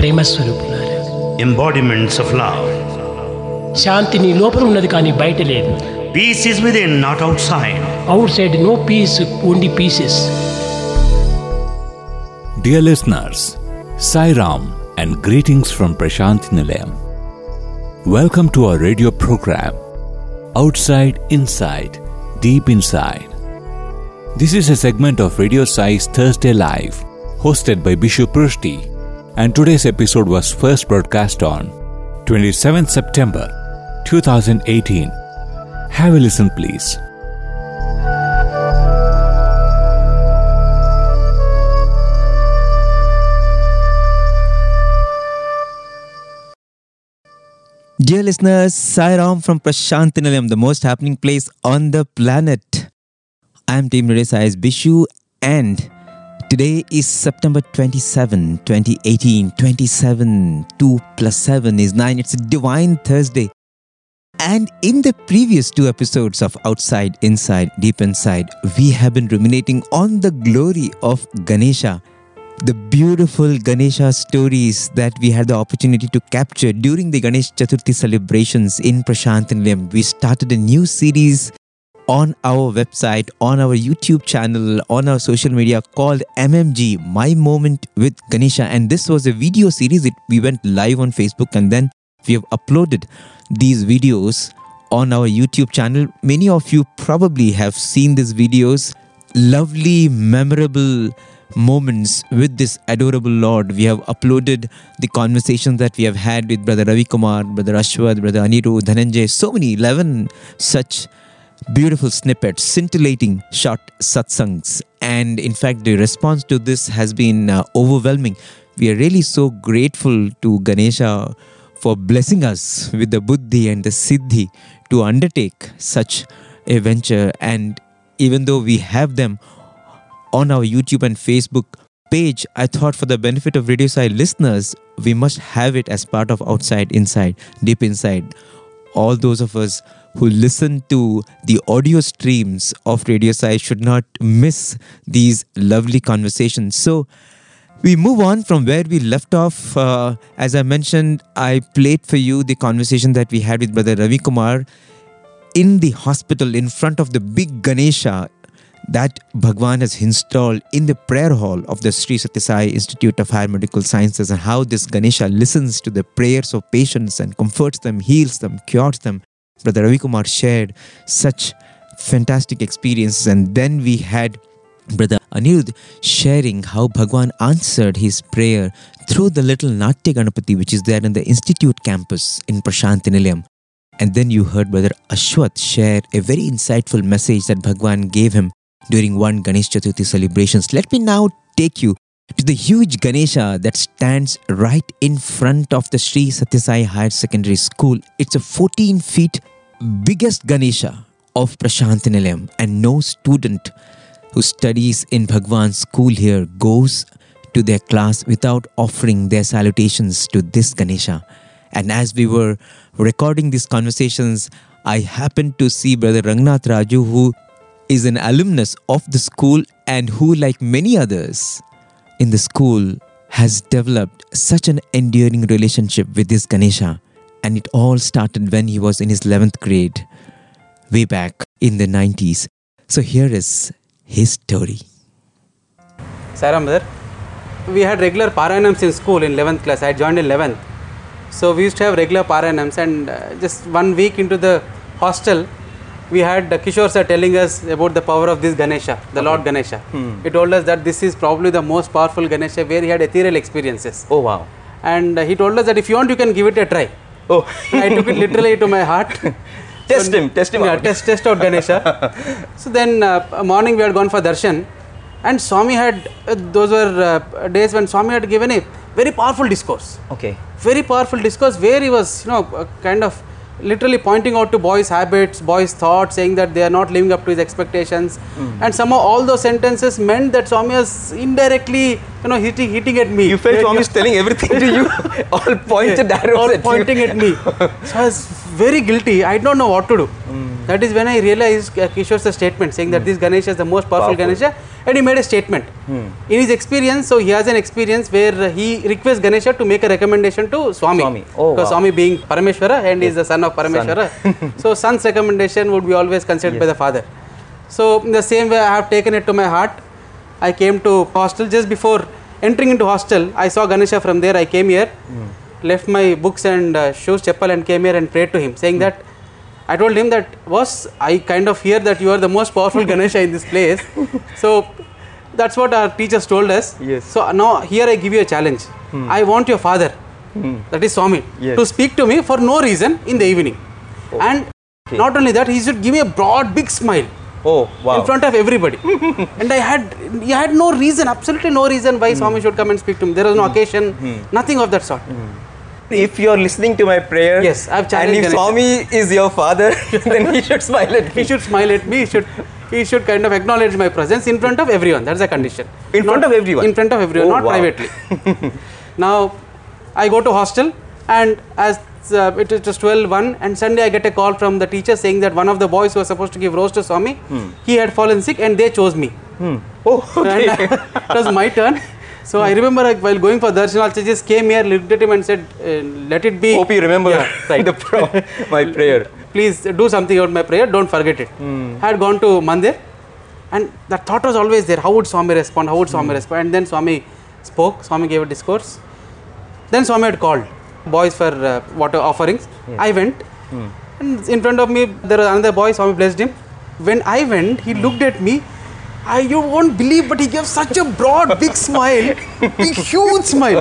ప్రేమస్వరూపులారా embodiments of love. Peace is within, not outside. Outside, no peace, only only Dear listeners, Sai Ram and greetings from Prashant Welcome to our radio program, Outside Inside, Deep Inside. This is a segment of Radio Sai's Thursday Live, hosted by Bishu Prusty and today's episode was first broadcast on 27th September 2018. Have a listen, please. Dear listeners, Sai Ram from Prashantinilayam, the most happening place on the planet. I am Team Radio Sai's Bishu and today is September 27, 2018. 27, 2 plus 7 is 9. It's a divine Thursday. And in the previous two episodes of Outside, Inside, Deep Inside, we have been ruminating on the glory of Ganesha the beautiful Ganesha stories that we had the opportunity to capture during the Ganesh Chaturthi celebrations in Prashantinilayam. We started a new series on our website, on our YouTube channel, on our social media called MMG, My Moment with Ganesha. And this was a video series. It, we went live on Facebook and then we have uploaded these videos on our YouTube channel. Many of you probably have seen these videos. Lovely, memorable moments with this adorable Lord. We have uploaded the conversations that we have had with Brother Ravi Kumar, Brother Ashwath, Brother Aniru, Dhananjay, so many, 11 such beautiful snippets, scintillating short satsangs. And in fact, the response to this has been uh, overwhelming. We are really so grateful to Ganesha for blessing us with the buddhi and the siddhi to undertake such a venture. And even though we have them on our YouTube and Facebook page, I thought for the benefit of Radio Sai listeners, we must have it as part of Outside, Inside, Deep Inside. All those of us who listen to the audio streams of Radio Sai should not miss these lovely conversations. So, we move on from where we left off. Uh, as I mentioned, I played for you the conversation that we had with Brother Ravi Kumar in the hospital in front of the big Ganesha that Bhagwan has installed in the prayer hall of the Sri Satyasai Institute of Higher Medical Sciences and how this Ganesha listens to the prayers of patients and comforts them, heals them, cures them. Brother Ravi Kumar shared such fantastic experiences and then we had Brother Anirudh sharing how Bhagwan answered his prayer through the little Natya Ganapati which is there in the Institute campus in Prashantinilayam. And then you heard Brother Ashwath share a very insightful message that Bhagwan gave him during one Ganesh Chaturthi celebrations. Let me now take you to the huge Ganesha that stands right in front of the Sri Satyasai Higher Secondary School. It's a 14 feet biggest Ganesha of Prashantinilayam and no student who studies in Bhagwan's school here goes to their class without offering their salutations to this Ganesha. And as we were recording these conversations, I happened to see Brother Rangnath Raju, who is an alumnus of the school and who, like many others in the school, has developed such an enduring relationship with this Ganesha. And it all started when he was in his 11th grade, way back in the 90s. So here is his story. Saram we had regular paranams in school in 11th class. I joined in 11th. So we used to have regular paranams and uh, just one week into the hostel, we had uh, Kishore sir telling us about the power of this Ganesha, the Lord Ganesha. He told us that this is probably the most powerful Ganesha where he had ethereal experiences. Oh wow. And uh, he told us that if you want, you can give it a try. Oh. I took it literally to my heart. Test him, test him yeah, out. Test, test out Ganesha. so then, uh, morning we had gone for darshan, and Swami had, uh, those were uh, days when Swami had given a very powerful discourse. Okay. Very powerful discourse where he was, you know, uh, kind of literally pointing out to boys' habits, boys' thoughts, saying that they are not living up to his expectations. Hmm. And somehow all those sentences meant that Swami was indirectly, you know, hitting, hitting at me. You felt Swami is telling everything to you. All pointed arrows all at you. pointing at me. So I was very guilty. I don't know what to do. Hmm. That is when I realized uh, Kishore's statement saying that this Ganesha is the most powerful, Powerful. Ganesha and he made a statement. Hmm. In his experience, so he has an experience where uh, he requests Ganesha to make a recommendation to Swami. Swami. Oh, because wow. Swami being Parameshwara and he is the son of Parameshwara. so son's recommendation would be always considered by the father. So in the same way, I have taken it to my heart. I came to hostel just before entering into hostel. I saw Ganesha from there. I came here, Hmm. left my books and uh, shoes, chappal, and came here and prayed to him, Hmm. saying that I told him that was I kind of hear that you are the most powerful Ganesha in this place. So that's what our teachers told us. Yes. Hmm. So now here I give you a challenge. Hmm. I want your father, hmm. that is Swami, Yes. to speak to me for no reason in the evening, oh. and Okay. not only that, he should give me a broad, big smile Oh, wow. in front of everybody. and I had, he had no reason, absolutely no reason why hmm. Swami should come and speak to me. There was no occasion, nothing of that sort. If you're listening to my prayer, Yes, I've and challenged if. Swami is your father, then he should smile at me He should smile at me. He should, he should kind of acknowledge my presence in front of everyone. That's a condition. In front of everyone? In front of everyone, Oh, not wow. privately. now, I go to hostel, and as uh, it is just 12 1 and sunday i get a call from the teacher saying that one of the boys who was supposed to give rose to swami he had fallen sick and they chose me Oh, okay. and it was my turn. So I remember like, while going for darshan, I just came here, looked at him and said, uh, "Let it be." Hope you remember Yeah, right. the pro- my prayer. Please do something about my prayer. Don't forget it. I had gone to mandir, and that thought was always there. How would Swami respond? How would Swami hmm. respond? And then Swami spoke. Swami gave a discourse. Then Swami had called boys for uh, water offerings. Hmm. I went, and in front of me there was another boy. Swami blessed him. When I went, he looked at me. I, you won't believe, but he gave such a broad, big smile, big, huge smile,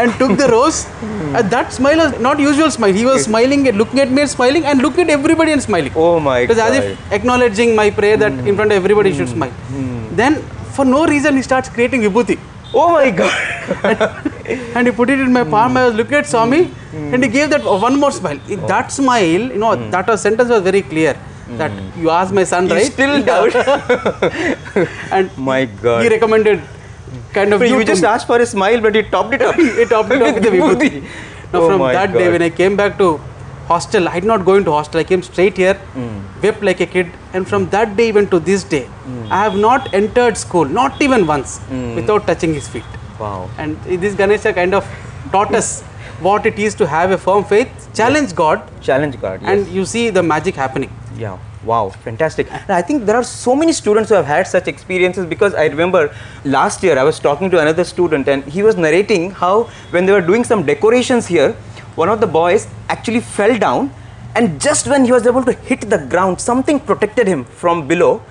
and took the rose. And that smile was not usual smile. He was smiling, and looking at me and smiling, and looking at everybody and smiling. Oh my It was as if acknowledging my prayer that in front of everybody should smile. Hmm. Then, for no reason, he starts creating vibhuti. Oh my God. and he put it in my palm. I was looking at Swami, hmm. and he gave that one more smile. In That oh. smile, you know, hmm. that sentence was very clear. That you asked my son, You right? still doubt. and My God. he recommended kind of So you just asked for a smile, but he topped it up. he topped it off with the vibhuti. Now Oh from that day when I came back to hostel, I did not go into hostel. I came straight here, Hmm. wept like a kid, and from that day even to this day, Hmm. I have not entered school, not even once, without touching his feet. Wow. And this Ganesha kind of taught us what it is to have a firm faith, challenge God, Challenge God, Yes. and you see the magic happening. Yeah, wow, fantastic. And I think there are so many students who have had such experiences because I remember last year I was talking to another student and he was narrating how when they were doing some decorations here, one of the boys actually fell down and just when he was able to hit the ground, something protected him from below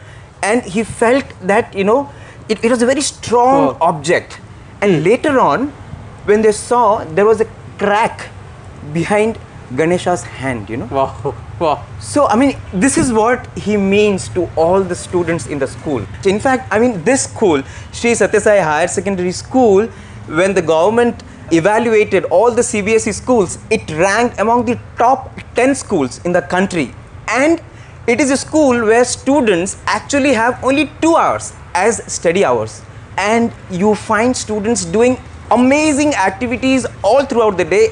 and he felt that, you know, it, it was a very strong Oh. object. And later on, when they saw there was a crack behind Ganesha's hand, you know. Wow, wow. So, I mean, this is what he means to all the students in the school. In fact, I mean, this school, Sri Satyasai Higher Secondary School, when the government evaluated all the CBSE schools, it ranked among the top 10 schools in the country. And it is a school where students actually have only two hours as study hours. And you find students doing amazing activities all throughout the day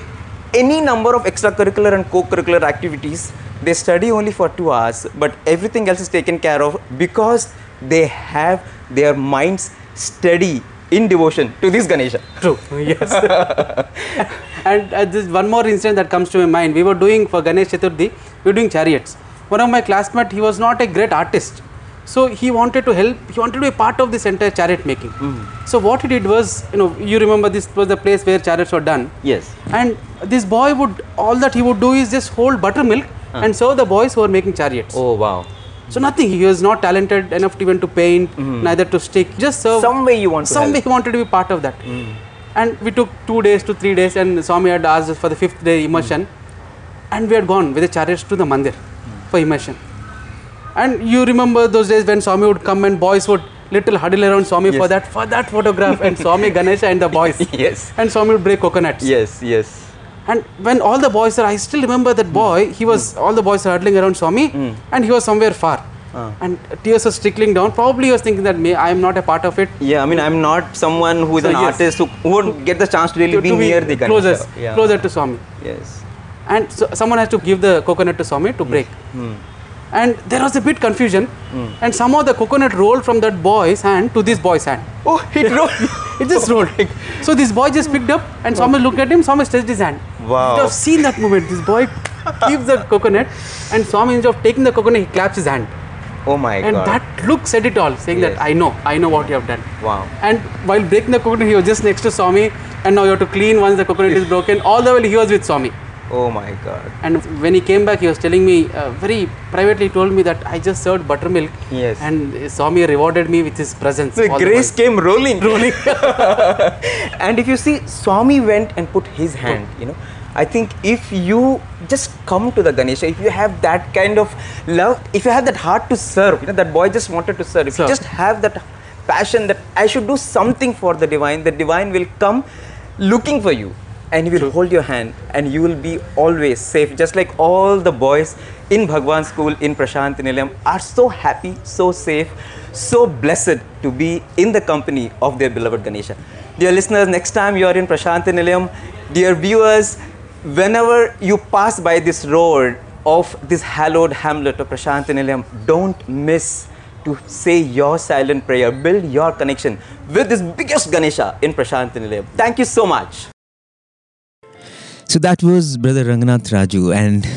any number of extracurricular and co-curricular activities they study only for two hours but everything else is taken care of because they have their minds steady in devotion to this ganesha True. Yes. and uh, this one more incident that comes to my mind. We were doing for Ganesh Chaturthi, we were doing chariots. One of my classmates, he was not a great artist. So he wanted to help, he wanted to be a part of this entire chariot making. Hmm. So what he did was, you know, you remember this was the place where chariots were done. yes And this boy would, all that he would do is just hold buttermilk ah. and serve the boys who were making chariots. oh wow So nothing, he was not talented enough to even to paint, hmm. neither to stick, just serve. some way you want to Some way he wanted to be part of that. Hmm. And we took two days to three days, and Swami had asked us for the fifth day immersion, and we had gone with the chariots to the mandir for immersion. And you remember those days when Swami would come and boys would little huddle around Swami for that for that photograph, and Swami Ganesha and the boys. yes And Swami would break coconuts. yes yes And when all the boys are, I still remember that hmm. boy. He was hmm. all the boys are huddling around Swami, hmm. and he was somewhere far. Ah. And tears were trickling down. Probably he was thinking that me, I am not a part of it. yeah i mean i'm not someone who is So, an yes. artist who, who won't get the chance to really to, be to near the ganesha closer, yeah. closer to Swami. yes And so someone has to give the coconut to Swami to break. And there was a bit confusion. And somehow the coconut rolled from that boy's hand to this boy's hand. Oh, it rolled. it just rolled. So this boy just picked up and Swami looked at him. Swami stretched his hand. Wow. you have seen that moment. This boy keeps the coconut and Swami instead of taking the coconut he claps his hand. Oh my and god. And that look said it all saying Yes. that I know. I know what you have done. Wow. and while breaking the coconut he was just next to Swami and now you have to clean once the coconut is broken. All the while he was with Swami oh my god. and when he came back, he was telling me uh, very privately. Told me that I just served buttermilk. Yes. And Swami rewarded me with his presence. The grace came rolling. Rolling. and if you see, Swami went and put his hand, you know. I think if you just come to the Ganesha, if you have that kind of love, if you have that heart to serve, you know, that boy just wanted to serve, if you just have that passion that I should do something for the divine, the divine will come looking for you and he will hold your hand and you will be always safe. Just like all the boys in Bhagwan school in Prashant Nilayam are so happy, so safe, so blessed to be in the company of their beloved Ganesha. Dear listeners, next time you are in Prashant Nilayam, dear viewers, whenever you pass by this road of this hallowed hamlet of Prashant Nilayam, don't miss to say your silent prayer, build your connection with this biggest Ganesha in Prashant Nilayam. Thank you so much. So that was Brother Ranganath Raju, and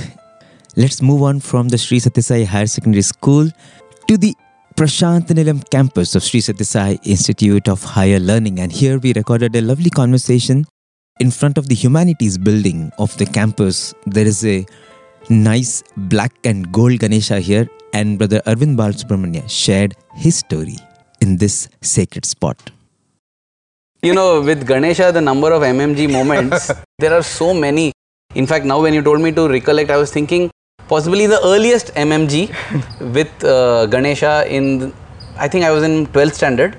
let's move on from the Sri Satyasai Higher Secondary School to the Prashant Nilayam campus of Sri Satyasai Institute of Higher Learning. And here we recorded a lovely conversation in front of the Humanities building of the campus. There is a nice black and gold Ganesha here, and Brother Arvind Balasubramanya shared his story in this sacred spot. You know, with Ganesha, the number of MMG moments, there are so many. In fact, now when you told me to recollect, I was thinking possibly the earliest MMG with uh, Ganesha in, I think I was in 12th standard.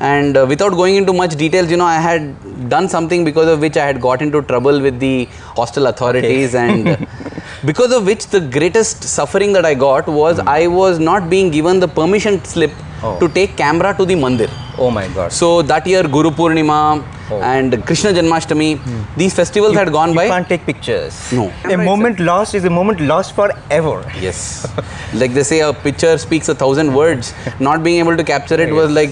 And uh, without going into much details, you know, I had done something because of which I had got into trouble with the hostel authorities, and uh, because of which the greatest suffering that I got was I was not being given the permission slip Oh. to take camera to the mandir. Oh my god. So that year Guru Purnima oh. and Krishna Janmashtami, hmm. these festivals had gone you by. can't take pictures. No. A moment lost is a moment lost forever. Yes. like they say, a picture speaks a thousand words. Not being able to capture it was like.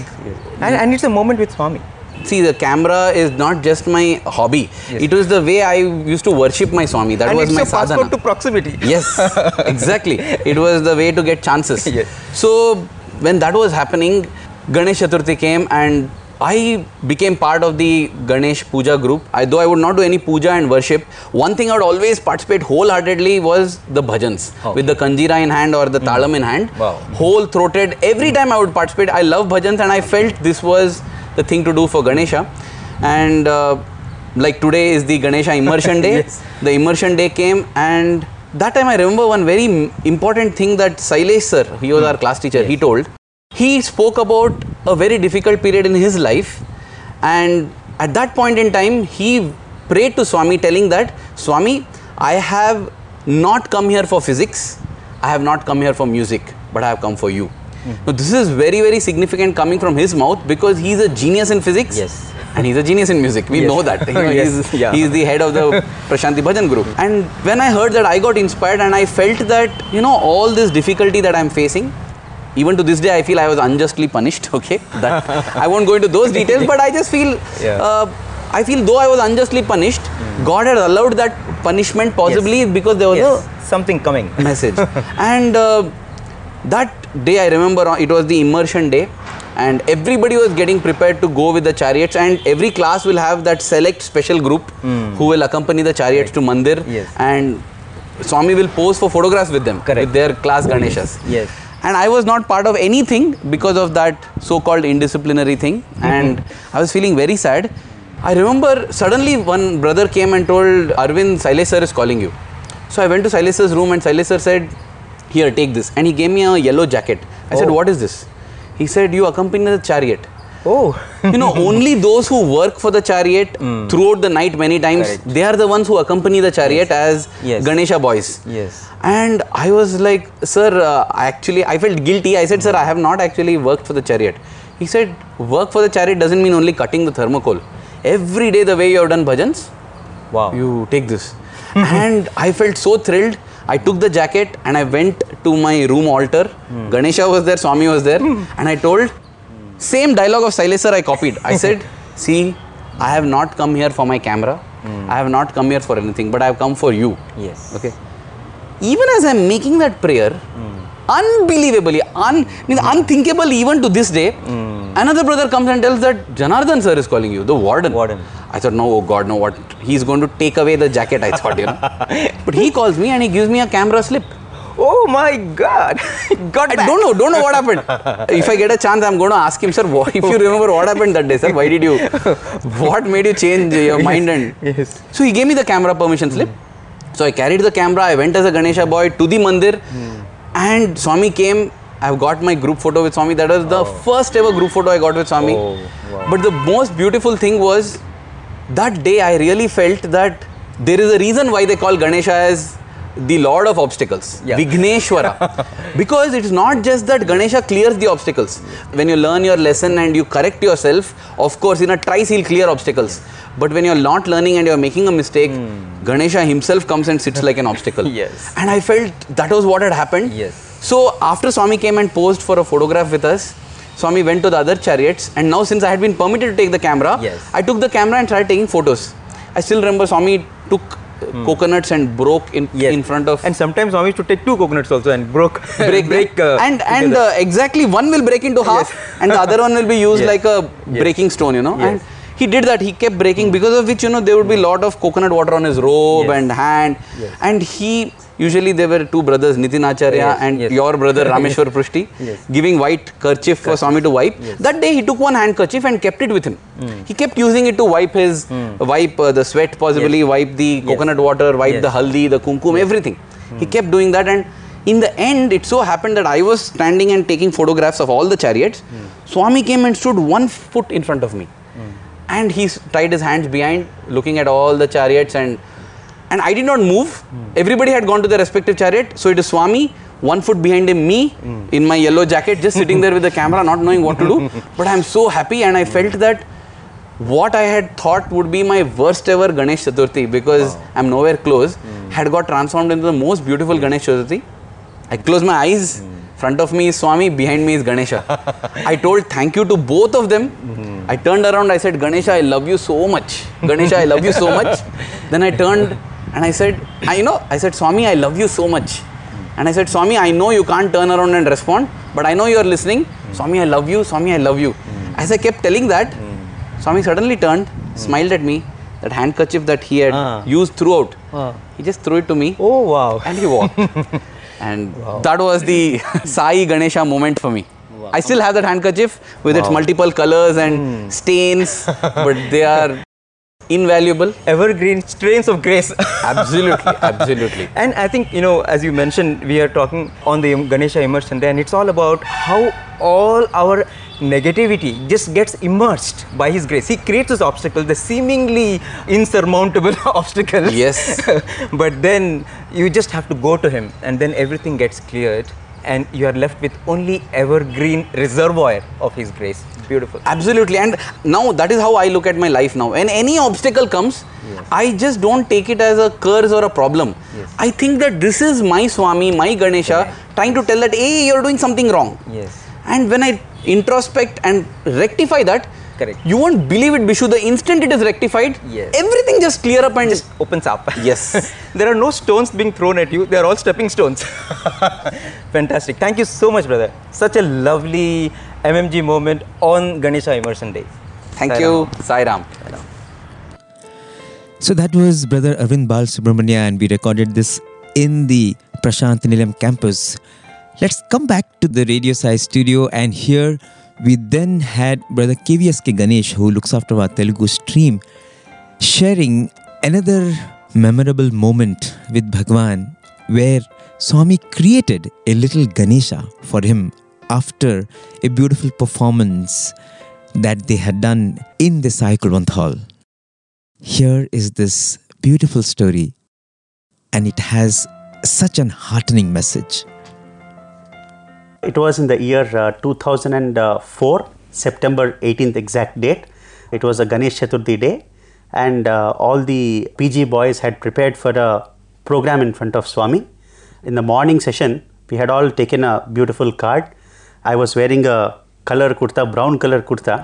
And, and it's a moment with Swami. See, the camera is not just my hobby. It was the way I used to worship my Swami. That and was it's my a passport to proximity. yes exactly it was the way to get chances Yes. so when that was happening ganesh chaturthi came and I became part of the Ganesh Puja group. I, though I would not do any puja and worship, one thing I would always participate wholeheartedly was the bhajans with the kanjira in hand or the talam in hand. Wow. Whole throated. Every time I would participate, I love bhajans and I felt this was the thing to do for Ganesha. And uh, like today is the Ganesha immersion day. Yes. The immersion day came and that time I remember one very important thing that Sailesh sir, he was hmm. our class teacher, he told. He spoke about a very difficult period in his life and at that point in time he prayed to Swami telling that Swami, I have not come here for physics, I have not come here for music, but I have come for you. Hmm. Now this is very very significant coming from his mouth because he is a genius in physics Yes. And he's a genius in music. We Yes. know that. You know, Yes, he's, yeah. he's the head of the Prashanti Bhajan group. And when I heard that, I got inspired and I felt that, you know, all this difficulty that I'm facing, even to this day, I feel I was unjustly punished. Okay, that I won't go into those details, but I just feel, Yeah. uh, I feel though I was unjustly punished, God had allowed that punishment possibly because there was Yes. Something coming. a message. and uh, that day, I remember uh, it was the immersion day, and everybody was getting prepared to go with the chariots, and every class will have that select special group who will accompany the chariots to Mandir, Yes. and Swami will pose for photographs with them, Correct. with their class Ganeshas. Yes. And I was not part of anything because of that so-called indisciplinary thing, and I was feeling very sad. I remember suddenly one brother came and told Arvind, Sailesh sir is calling you. So I went to Sailesh sir's room and Sailesh sir said, here take this, and he gave me a yellow jacket. I said, Oh. what is this? He said, you accompany the chariot. Oh. you know, only those who work for the chariot throughout the night many times, Correct. they are the ones who accompany the chariot as Yes. Ganesha boys. Yes. And I was like, sir, uh, actually, I felt guilty. I said, sir, I have not actually worked for the chariot. He said, work for the chariot doesn't mean only cutting the thermocol. Every day, the way you have done bhajans, Wow. you take this. and I felt so thrilled. I took the jacket and I went to my room altar. Hmm. Ganesha was there, Swami was there, hmm. and I told same dialogue of Sailesh sir I copied. I said, "See, I have not come here for my camera. Hmm. I have not come here for anything, but I have come for you." Yes. Okay. Even as I'm making that prayer, unbelievably, un, unthinkable even to this day, hmm. another brother comes and tells that Janardhan sir is calling you, the warden. Warden. I thought, no, oh God, no, what? He's going to take away the jacket, I thought, you know. but he calls me and he gives me a camera slip. Oh my God! Got I back. don't know, don't know what happened. if I get a chance, I'm going to ask him, sir, what, if you remember what happened that day, sir, why did you, what made you change your mind? And yes. so he gave me the camera permission slip. Hmm. So I carried the camera, I went as a Ganesha boy to the mandir, hmm. And Swami came. I've got my group photo with Swami. That was the oh. first ever group photo I got with Swami. Oh, wow. But the most beautiful thing was that day I really felt that there is a reason why they call Ganesha as the Lord of Obstacles, Yeah. Vigneshwara. because it's not just that Ganesha clears the obstacles. When you learn your lesson and you correct yourself, of course, in a trice he'll clear obstacles. But when you're not learning and you're making a mistake, hmm. Ganesha himself comes and sits like an obstacle. Yes. And I felt that was what had happened. Yes. So after Swami came and posed for a photograph with us, Swami went to the other chariots, and now since I had been permitted to take the camera, Yes. I took the camera and started taking photos. I still remember Swami took uh, coconuts and broke in Hmm. Yes. in front of And sometimes Swami used to take two coconuts also and broke break, break uh, and and uh, exactly one will break into half and the other one will be used Yes. like a Yes. breaking stone you know Yes. and he did that he kept breaking because of which you know there would be lot of coconut water on his robe Yes. and hand Yes. and he usually there were two brothers Nitin Acharya Yes, and yes. your brother Rameshwar Prusty Yes. giving white kerchief for Swami to wipe. That day he took one handkerchief and kept it with him. Hmm. He kept using it to wipe his hmm. wipe uh, the sweat possibly wipe the coconut water wipe the haldi the kumkum everything. He hmm. kept doing that and in the end it so happened that i was standing and taking photographs of all the chariots. Swami came and stood one foot in front of me. And he tied his hands behind looking at all the chariots and and i did not move everybody had gone to their respective chariot so it is swami one foot behind him me in my yellow jacket just sitting there with the camera not knowing what to do but i'm so happy and i felt that what I had thought would be my worst ever Ganesh Chaturthi because I'm nowhere close hmm. had got transformed into the most beautiful Ganesh Chaturthi. I closed my eyes, hmm. front of me is Swami, behind me is Ganesha. I told thank you to both of them. Hmm. I turned around, I said, Ganesha, I love you so much. Ganesha, I love you so much. then I turned and I said, I, know, I said, Swami, I love you so much. And I said, Swami, I know you can't turn around and respond, but I know you are listening. Swami, I love you. Swami, I love you. As I kept telling that, Swami suddenly turned, smiled at me. That handkerchief that he had Ah. used throughout, Ah. he just threw it to me Oh wow. and he walked. and that was the Sai Ganesha moment for me. I still have that handkerchief with its multiple colors and stains, but they are invaluable. Evergreen strains of grace. Absolutely, absolutely. And I think, you know, as you mentioned, we are talking on the Ganesha immersion day, and it's all about how all our negativity just gets immersed by His grace. He creates those obstacles, the seemingly insurmountable obstacles. Yes. but then you just have to go to Him, and then everything gets cleared, and you are left with only evergreen reservoir of His grace. Beautiful. Absolutely. And now that is how I look at my life now. When any obstacle comes, I just don't take it as a curse or a problem. Yes. I think that this is my Swami, my Ganesha, trying to tell that, hey, you're doing something wrong. Yes. And when I introspect and rectify that, Correct. you won't believe it, Bishu. The instant it is rectified, Yes. everything just clear up and just opens up. Yes. there are no stones being thrown at you, they are all stepping stones. Fantastic. Thank you so much, brother. Such a lovely MMG moment on Ganesha Immersion Day. thank Sai you, Sai Ram. So that was Brother Arvind Balasubramanya, and we recorded this in the Prashant Nilayam campus. Let's come back to the Radio Sai studio, and here we then had Brother KVSK Ganesh, who looks after our Telugu stream, sharing another memorable moment with Bhagwan, where Swami created a little Ganesha for him after a beautiful performance that they had done in the Sai Kulwant Hall. Here is this beautiful story, and it has such an heartening message. It was in the year uh, 2004, September 18th exact date. It was a Ganesh Chaturthi day, and uh, all the PG boys had prepared for a program in front of Swami. In the morning session, We had all taken a beautiful card. I was wearing a color kurta, brown color kurta,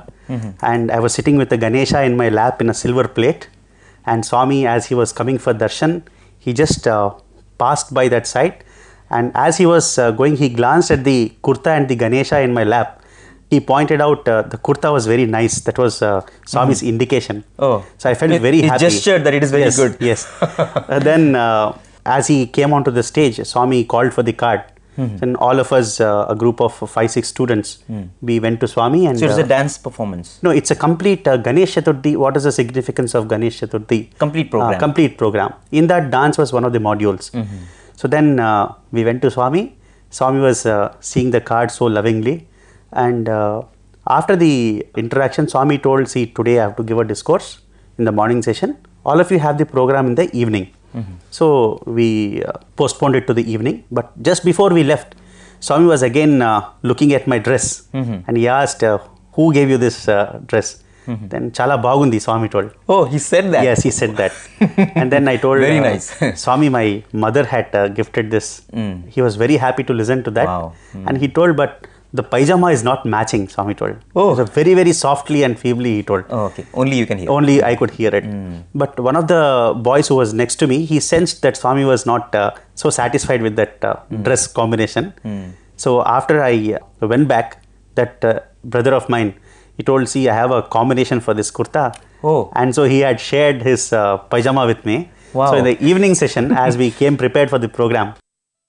and I was sitting with the Ganesha in my lap in a silver plate. And Swami, as he was coming for darshan, he just uh, passed by that side. And as he was uh, going, he glanced at the kurta and the Ganesha in my lap. He pointed out uh, the kurta was very nice. That was uh, Swami's indication. Oh. so I felt He- very he happy. gestured that it is very Yes, good. Yes. Uh, then, uh, as he came onto the stage, Swami called for the card. And all of us, uh, a group of five, six students, we went to Swami and. So it's uh, a dance performance. no, it's a complete uh, Ganesh Chaturthi. What is the significance of Ganesh Chaturthi? Complete program. Uh, complete program. In that, dance was one of the modules. So then uh, we went to Swami. Swami was uh, seeing the card so lovingly. And uh, after the interaction, Swami told, See, today I have to give a discourse in the morning session. All of you have the program in the evening. So we uh, postponed it to the evening. But just before we left, Swami was again uh, looking at my dress and he asked, uh, Who gave you this uh, dress? Then Chala Bagundi, Swami told. Oh, he said that. Yes, he said that. and then I told Very uh, nice. Swami, my mother had uh, gifted this. He was very happy to listen to that. Wow. And he told, but the pajama is not matching, Swami told. Oh. So very, very softly and feebly he told. Oh, okay. Only you can hear. Only I could hear it. But one of the boys who was next to me, he sensed that Swami was not uh, so satisfied with that uh, dress combination. So after I uh, went back, that uh, brother of mine, he told, "See, I have a combination for this kurta." Oh. And so he had shared his uh, pajama with me. Wow. So in the evening session, as we came prepared for the program,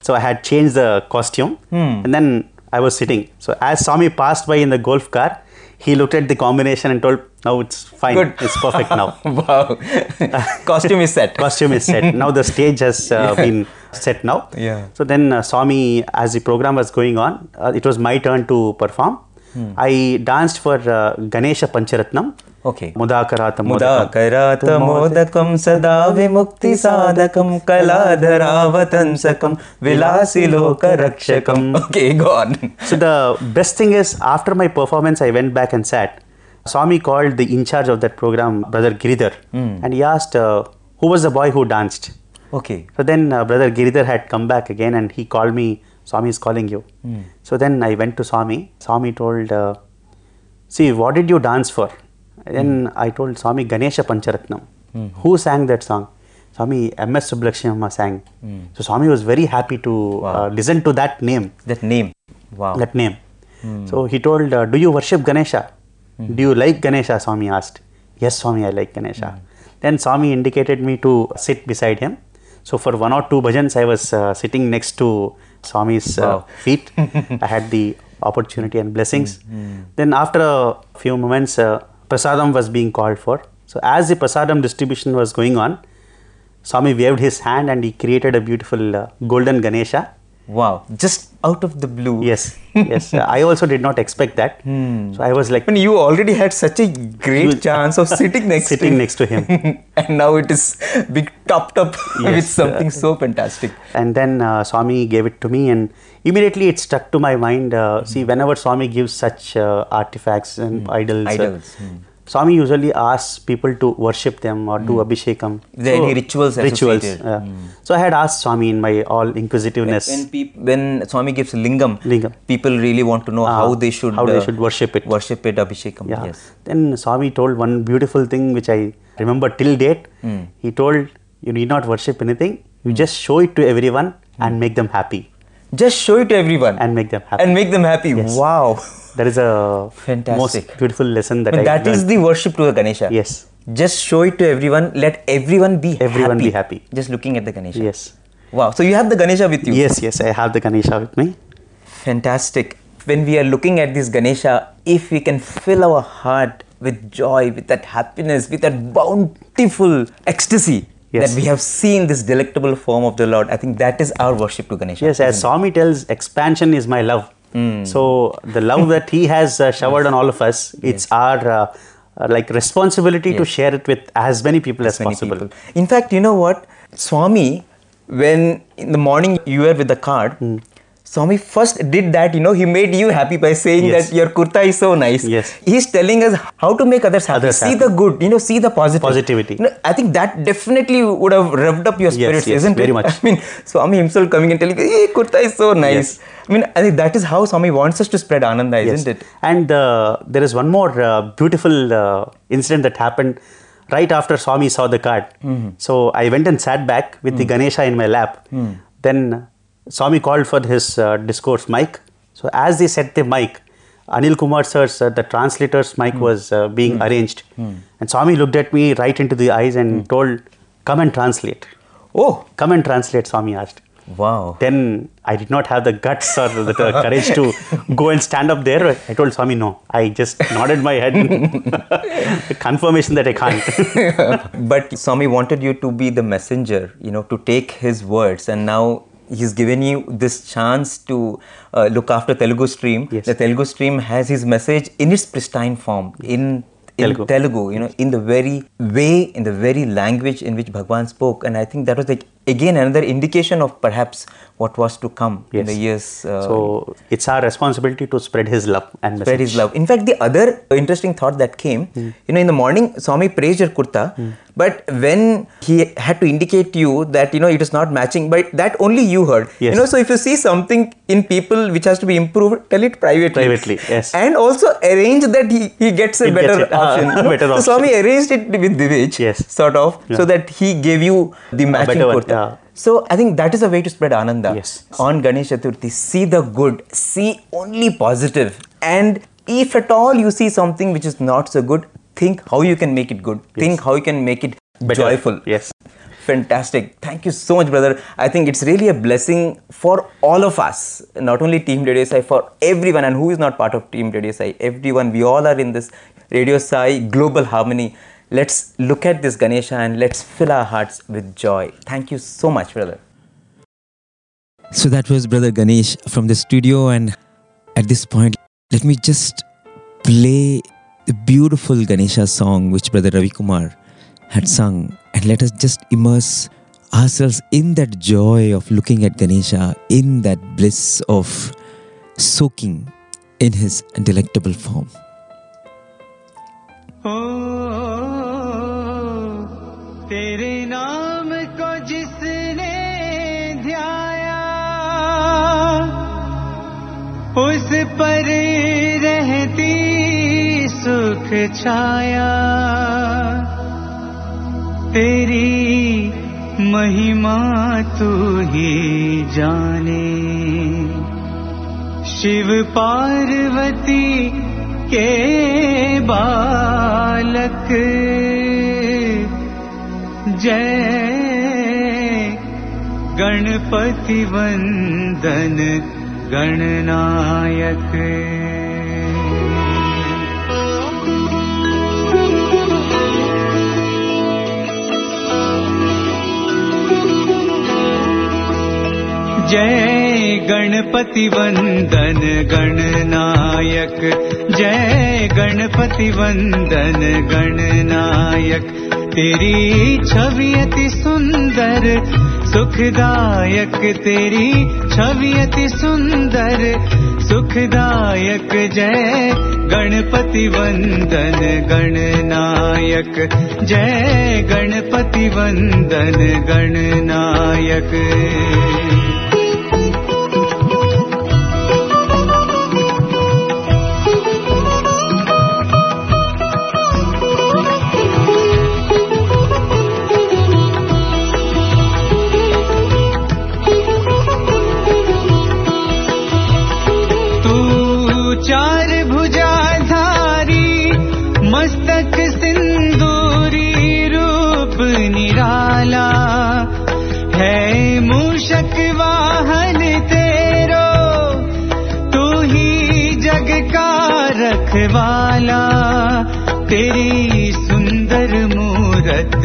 so I had changed the costume, and then I was sitting. So as Swami passed by in the golf car, he looked at the combination and told, "Now it's fine. Good. It's perfect now." wow. Costume is set. Costume is set. Now the stage has uh, been set now. Yeah. So then uh, Swami, as the program was going on, uh, it was my turn to perform. I danced for uh, Ganesha Pancharatnam. Okay. Mudakarata ముదాకరాత మోదకం సదా విముక్తి సాధకం కళాధరావతంసకం విలాసిలోక రక్షకం okay gone So the best thing is, after my performance, I went back and sat. Swami called the in charge of that program, Brother Giridhar, and he asked, uh, "Who was the boy who danced?" Okay So then uh, Brother Giridhar had come back again, and he called me. Swami is calling you. Mm. So then I went to Swami. Swami told, uh, See, what did you dance for? Then mm. I told Swami Ganesha Pancharatnam. Mm. Who sang that song? Swami M.S. Subbulakshmi sang. Hmm. So Swami was very happy to uh, wow. uh, listen to that name. That name. Wow. That name. Hmm. So he told, uh, Do you worship Ganesha? Hmm. Do you like Ganesha? Swami asked. Yes, Swami, I like Ganesha. Then Swami indicated me to sit beside him. So for one or two bhajans, I was uh, sitting next to Swami's uh, wow. feet. I had the opportunity and blessings. Mm-hmm. Then after a few moments, uh, prasadam was being called for. So as the prasadam distribution was going on, Swami waved his hand and he created a beautiful uh, golden Ganesha. Wow! Just out of the blue. Yes, yes. I also did not expect that. Hmm. So I was like, when you already had such a great chance of sitting next sitting to next to him, and now it is big topped up yes. with something uh, so fantastic. And then uh, Swami gave it to me, and immediately it stuck to my mind. Uh, hmm. See, whenever Swami gives such uh, artifacts and hmm. idols, uh, idols. Hmm. Swami usually asks people to worship them or do abhishekam. Is there any rituals Rituals. associated? uh, So I had asked Swami in my all inquisitiveness. when peop- when Swami gives lingam, Lingam. people really want to know Ah, how they should how they uh, should worship it. worship it abhishekam Yeah. yes Then Swami told one beautiful thing which I remember till date. Hmm. He told, You need not worship anything, you just show it to everyone and make them happy. Just show it to everyone And make them happy. and make them happy Yes. wow That is a Fantastic. most beautiful lesson that but I that is learned. the worship to the ganesha Yes. just show it to everyone let everyone be Everyone happy be happy. just looking at the ganesha Yes. wow so you have the ganesha with you Yes, yes, I have the Ganesha with me. Fantastic. When we are looking at this Ganesha, if we can fill our heart with joy, with that happiness, with that bountiful ecstasy Yes. that we have seen this delectable form of the Lord, I think that is our worship to Ganesha. Yes, as Swami tells, expansion is my love. Hmm. So the love that he has uh, showered on all of us, it's our uh, uh, like responsibility to share it with as many people as, many possible. people. In fact, you know what? Swami, when in the morning you were with the card, Swami first did that, you know, he made you happy by saying Yes. that your kurta is so nice. Yes. He's telling us how to make others happy. Others see happy. the good, you know, see the positive. Positivity. You know, I think that definitely would have revved up your spirits, yes, isn't it? very much. I mean, Swami himself coming and telling, hey, kurta is so nice. Yes. I mean, I think that is how Swami wants us to spread Ananda, isn't it? And uh, there is one more uh, beautiful uh, incident that happened right after Swami saw the card. Mm-hmm. So I went and sat back with Mm. the Ganesha in my lap. Then Swami called for his uh, discourse mic. So as they set the mic, Anil Kumar sir's uh, the translator's mic was uh, being arranged, and Swami looked at me right into the eyes and told, "Come and translate." Oh, Come and translate. Swami asked wow. then I did not have the guts or the, the courage to go and stand up there. I told Swami, no. I just nodded my head. Confirmation that I can't. but Swami wanted you to be the messenger, you know, to take his words, and now he's given you this chance to uh, look after Telugu stream. Yes. The Telugu stream has his message in its pristine form in. In Telugu. Telugu, you know, in the very way, in the very language in which Bhagwan spoke, and I think that was like again another indication of perhaps what was to come in the years. Uh, so it's our responsibility to spread his love and spread message. his love. In fact, the other interesting thought that came, you know, in the morning, Swami praised your kurta, but when he had to indicate to you that, you know, it is not matching, but that only you heard. Yes. You know, so if you see something in people which has to be improved, tell it privately. Privately, yes. And also arrange that he, he gets a He better gets option. know. better so option. Swami arranged it with Divij, Yes. sort of, so that he gave you the matching kurta. Yeah. So I think that is a way to spread Ananda. Yes. On Ganesh Chaturthi, see the good, see only positive, and if at all you see something which is not so good, think how you can make it good. Think how you can make it Better. joyful. Yes. Fantastic. Thank you so much, brother. I think it's really a blessing for all of us, not only Team Radio Sai, for everyone, and who is not part of Team Radio Sai, everyone. We all are in this Radio Sai global harmony. Let's look at this Ganesha and let's fill our hearts with joy. Thank you so much, brother. So that was Brother Ganesh from the studio, and at this point, let me just play the beautiful Ganesha song which Brother Ravi Kumar had sung, and let us just immerse ourselves in that joy of looking at Ganesha, in that bliss of soaking in his delectable form. तेरे उस पर रहती सुख छाया। तेरी महिमा तू ही जाने। शिव पार्वती के बालक जय गणपति वंदन गणनायक। जय गणपति वंदन गणनायक। जय गणपति वंदन गणनायक तेरी छवि अति सुंदर सुखदायक तेरी छवि अति सुंदर सुखदायक जय गणपति वंदन गणनायक जय गणपति वंदन गणनायक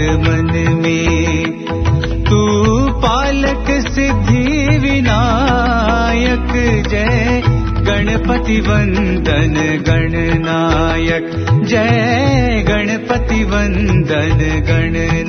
मन में। तू पालक सिद्धि विनायक जय। गणपति वंदन गणनायक जय। गणपति वंदन गणनायक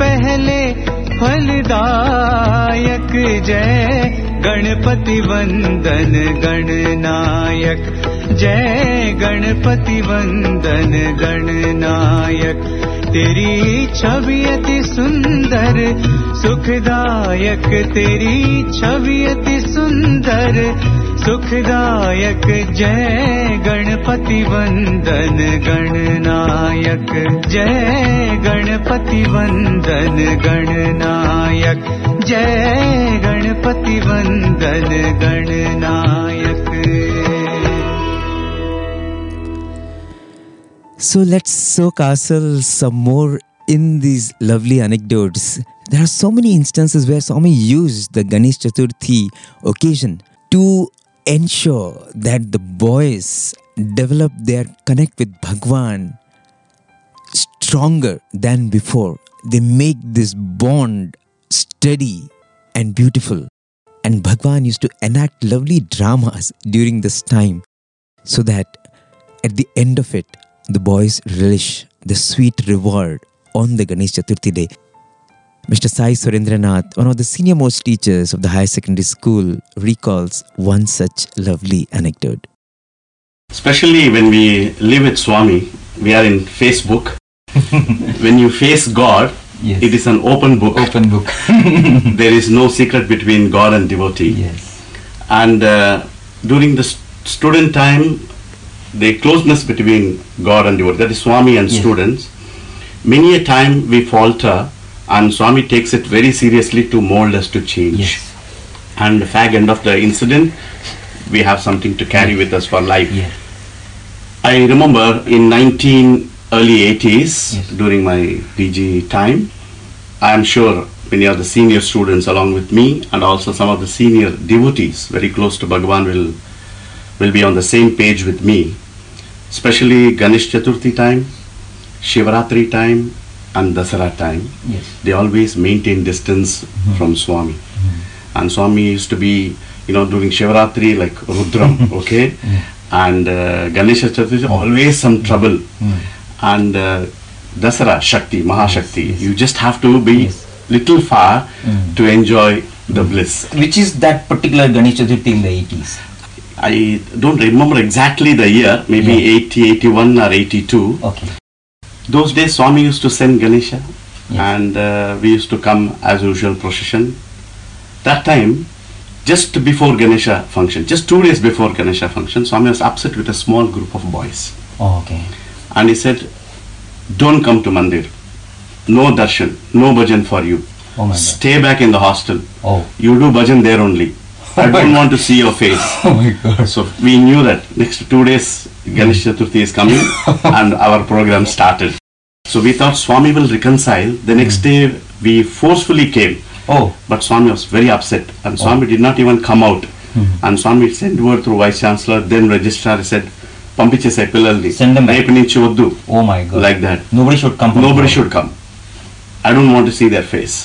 पहले फलदायक जय गणपति वंदन गणनायक। जय गणपति वंदन गणनायक। तेरी छवि अति सुंदर सुखदायक। तेरी छवि अति सुंदर सुखदायक जय गणपति वंदन गणनायक जय गणपति वंदन गणनायक जय गणपति वंदन Gananayak So let's soak ourselves some more in these lovely anecdotes. There are so many instances where Swami used the Ganesh Chaturthi occasion to ensure that the boys develop their connect with Bhagwan stronger than before. They make this bond steady and beautiful. And Bhagwan used to enact lovely dramas during this time so that at the end of it, the boys relish the sweet reward on the Ganesh Chaturthi day. Mr. Sai Surendranath, one of the senior most teachers of the higher secondary school, recalls one such lovely anecdote. Especially when we live with Swami, we are in Facebook. when you face God, Yes. it is an open book. Open book. there is no secret between God and devotee. yes. And uh, during the st- student time, the closeness between God and devotee, that is Swami and Yes. students, many a time we falter and Swami takes it very seriously to mold us to change. Yes. And the fag end of the incident, we have something to carry with us for life. Yes. I remember in 19 early 80s Yes. during my PG time, I am sure many of the senior students along with me and also some of the senior devotees very close to Bhagwan will will be on the same page with me. Especially Ganesh Chaturthi time, Shivaratri time and Dasara time. Yes. They always maintain distance mm-hmm. from Swami. Mm-hmm. And Swami used to be, you know, during Shivaratri like Rudram, okay? And uh, Ganesha Chaturthi, oh. always some mm-hmm. trouble. And uh, Dasara, Shakti, Mahashakti, you just have to be Yes. little far to enjoy the bliss. Which is that particular Ganesh Chaturthi in the 80s? I don't remember exactly the year, maybe Yeah. 80, 81 or 82. Okay. Those days Swami used to send Ganesha Yes. and uh, we used to come as usual procession. That time, just before Ganesha function, just two days before Ganesha function, Swami was upset with a small group of boys. Oh, okay. And he said, don't come to Mandir. No darshan, no bhajan for you. Oh. Stay back in the hostel. Oh. You do bhajan there only. I don't want to see your face. Oh my God. So we knew that next two days Ganesh Chaturthi is coming and our program started. So we thought Swami will reconcile. The next day we forcefully came. Oh. But Swami was very upset and Swami did not even come out. And Swami sent word through Vice Chancellor, then Registrar said, పంపించేసాయి పిల్లల్ని Send them back. రేపు నుంచి వద్దు Oh my God. Like that. Nobody should come. from nobody abroad. should come i don't want to see their face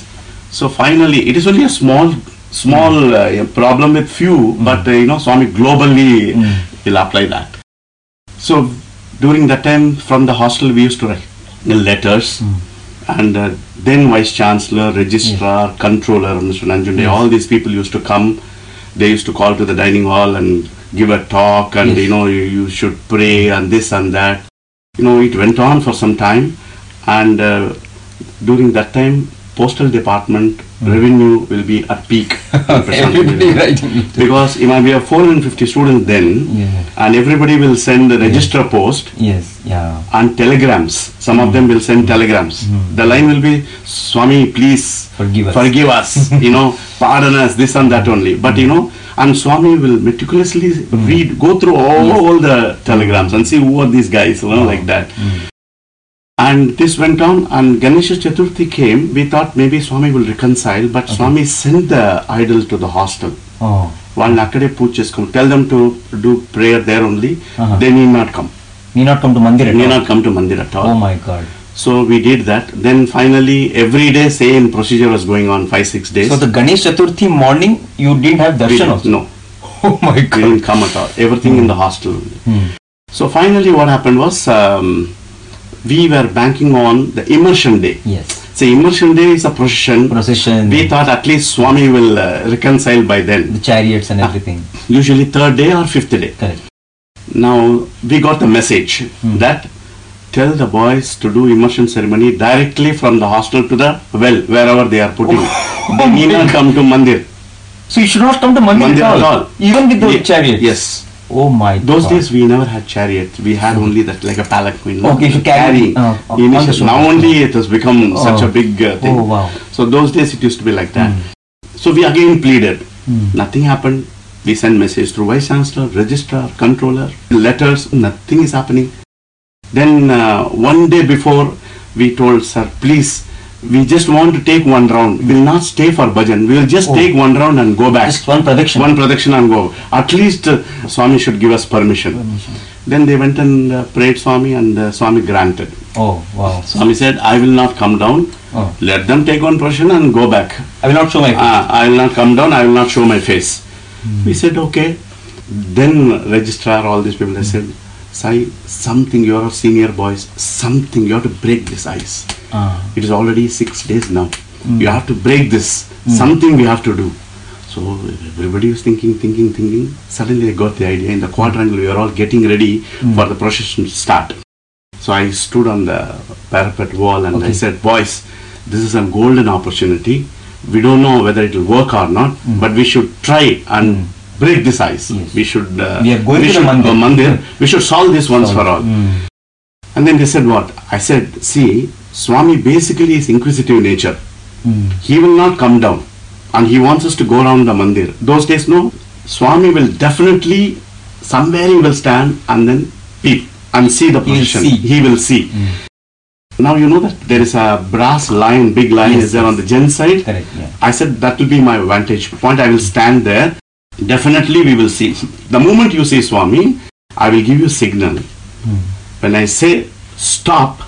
so finally it is only a small small uh, problem with few but uh, you know so during that time from the hostel we used to write letters. And uh, then vice chancellor registrar controller mr nanjunde all these people used to come. They used to call to the dining hall and give a talk and Yes. you know you, you should pray and this and that. You know it went on for some time. And uh, during that time postal department revenue will be at peak Everybody Nidhi. writing it. because know, we have 450 students then Yeah. and everybody will send the register post Yes. Yeah. and telegrams some of mm. them will send telegrams mm. the line will be swami please Forgive us." forgive us you know pardon us this and that only but you know and swami will meticulously mm. read go through all, all the telegrams and see who are these guys you know like that and this went on and Ganesha Chaturthi came we thought maybe swami will reconcile but swami sent the idol to the hostel Oh. వాళ్ళని అక్కడే పూజ చేసుకోండి tell them to do prayer there only Uh-huh. They need not come Need not come to Mandir at Need all. not come to Mandir at all. Oh my God. So we did that. Then finally, every day, same procedure was going on five six days. So the Ganesh Chaturthi morning, you didn't have We darshan didn't- also. No, Oh my we God. didn't come at all. we were banking on the immersion day. Yes. So immersion day is a procession. Procession. We thought at least Swami will uh, reconcile by then. The chariots and everything. Usually third day or fifth day. Correct. Now we got the message Hmm. that tell the boys to do immersion ceremony directly from the hostel to the well wherever they are putting. they need not come to mandir. So you should not come to Mandir, Mandir at, at all. all. Even with the Ye- chariots. Yes. Oh my Those God. days we never had chariot. We had only that like a palanquin. Okay, so carry, uh, the now only it has become such Oh. a big uh, thing. Oh wow. So those days it used to be like that. So we again pleaded. Hmm. Nothing happened. We sent message through vice chancellor, registrar, controller, letters. Nothing is happening. Then uh, one day before, we told sir, please, we just want to take one round. We'll not stay for bhajan. We'll just Oh. take one round and go back. Just one prediction. One prediction and go. At least uh, Swami should give us permission. Then they went and uh, prayed Swami and uh, Swami granted. Oh wow. Swami said, I will not come down. Oh. Let them take one procession and go back. I will not show my face. Ah, I will not come down, I will not show my face. We said, okay. Then registrar, all these people, they said, Sai, something, you are senior boys, something, you have to break this ice. It is already six days now. You have to break this. Something we have to do. So everybody was thinking, thinking, thinking. Suddenly I got the idea. In the quadrangle, we were all getting ready for the procession to start. So I stood on the parapet wall and I said, boys, this is a golden opportunity. We don't know whether it will work or not, but we should try and break this ice. Yes. We should. Uh, We are going to the mandir. uh, mandir. We should solve this once Solve. for all. Mm. And then they said, what? I said, see, Swami basically is inquisitive nature. Mm. He will not come down and he wants us to go around the mandir. Those days, no. Swami will definitely, somewhere he will stand and then peep and see the position. He will see. Now you know that there is a brass lion, big lion Yes, is there yes. on the gen side. Correct. Yeah. I said that will be my vantage point. I will stand there. Definitely we will see. The moment you see Swami, I will give you signal. When I say stop,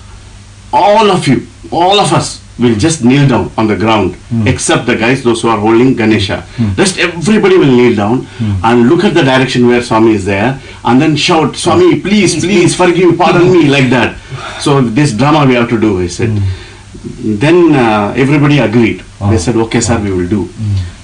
all of you, all of us will just kneel down on the ground, hmm. except the guys, those who are holding Ganesha. Hmm. Rest everybody will kneel down hmm. and look at the direction where Swami is there and then shout, Swami, please, please, forgive, pardon me, like that. So this drama we have to do, I said. Then uh, everybody agreed. They ah. said, okay, sir, we will do.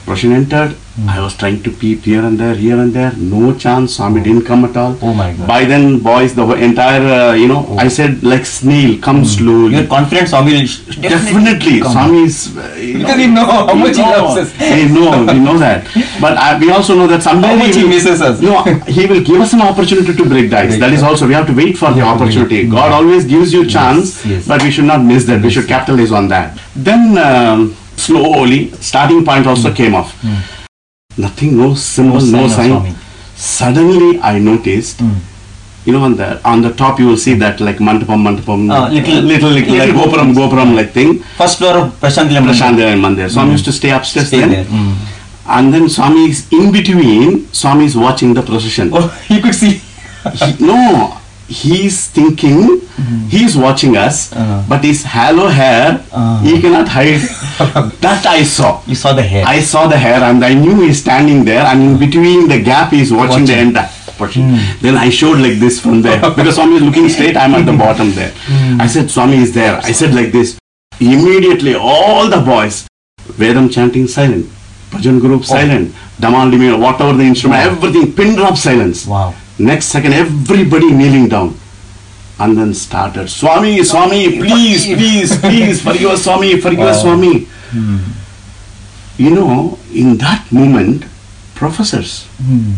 Procession entered. I was trying to peep here and there, here and there. No chance. Swami didn't come at all. Oh my God. By then, boys, the entire, uh, you know, I said like snail, come slowly. You're confident Swami will sh- Definitely, come. Swami is. Uh, you Because we know how much he know. loves us. We know, we know that. But uh, we also know that someday How much he will- misses us. No, he will give us an opportunity to break the ice. Break That is also we have to wait for the have to wait. opportunity. God always gives you chance, yes. but we should not miss that. We should capitalize on that. Then um, slowly, starting point also came off. Nothing, no symbol. No no, sign. Suddenly, I noticed. Hmm. You know, on the on the top you will see that like mantapam, mantapam, Ah, little- little, little, like little gopuram, gopuram, like thing. First floor of. Prashanti Mandir. Swami used to stay upstairs Stay then. there. Mm. And then Swami is in between, Swami is watching the procession. Oh, you could see. He- no, he's thinking, he's watching us, Uh. but his halo hair, Uh. he cannot hide. that I saw. You saw the hair. I saw the hair and I knew he's standing there and in between the gap he's watching, the Watching. entire portion. Then I showed like this from there because Swami is looking straight, I'm at the bottom there. I said, Swami is there. I said like this. Immediately all the boys, Vedam chanting silent, Bhajan group silent, Damal Dimi, whatever the instrument, everything, pin drop silence. Wow. Next second, everybody kneeling down. And then started, Swami, Swami, please, please, please, forgive us, Swami, forgive us. Swami. Hmm. You know, in that moment, professors, Hmm.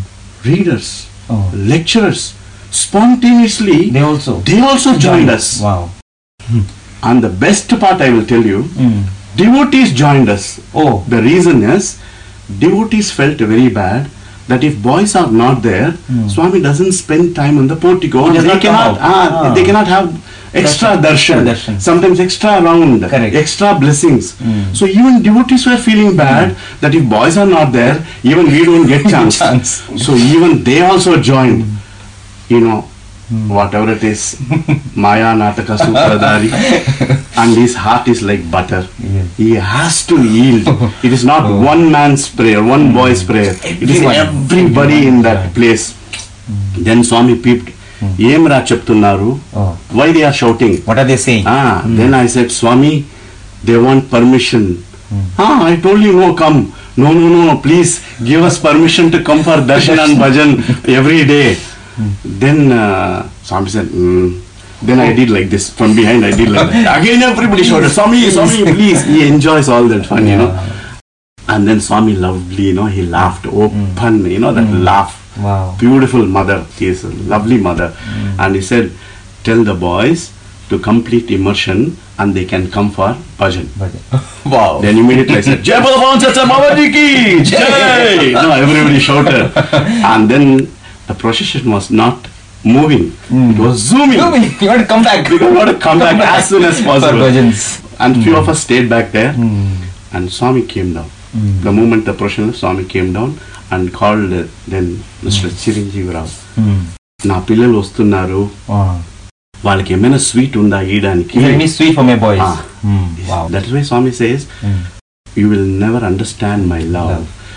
readers, Oh. lecturers, spontaneously, They also. they also joined us. Wow. Hmm. And the best part I will tell you, hmm. devotees joined us. Oh. The reason is, devotees felt very bad that if boys are not there, Swami doesn't spend time on the portico. does they not cannot, ah, Ah. they cannot have extra Darshan. darshan, sometimes extra round, Correct. extra blessings. Mm. So even devotees were feeling bad that if boys are not there, even we don't get chance. Chance. So even they also joined. You know, whatever it is మాయా నాటక సూత్రధారి and his heart is like butter he has to yield it is not one man prayer one boy prayer it is everybody in that place then Swami peeped ఏం రా చెప్తున్నారు? Why they are shouting then I said Swami they want permission I told you no come no no no please give us permission to come for darshan and bhajan every day Then uh, Swami said, mm. Then I did like this from behind. I did like that. Again, everybody shouted, Swami, Swami, please. He enjoys all that fun, yeah. you know. And then Swami lovely, you know, he laughed open, mm. you know, that mm. laugh. Wow. Beautiful mother. he is a lovely mother. Mm. And he said, Tell the boys to complete immersion and they can come for bhajan. bhajan. wow. Then immediately I said, Jai Balavan Chacha Mamaji Jai! no, everybody shouted. And then the procession was not moving. It was zooming. you want to come back? We got to come back as soon as possible. And few of us stayed back there. And Swami came down. The moment the procession, Swami came down and called uh, then Mr. Chiranjeev Rao. నా పిల్లలు వస్తున్నారు. వాళ్ళకి ఏమైనా sweet ఉందా ఇయడానికి boys? Ah. Hmm. Wow. That why Swami says you will never understand my love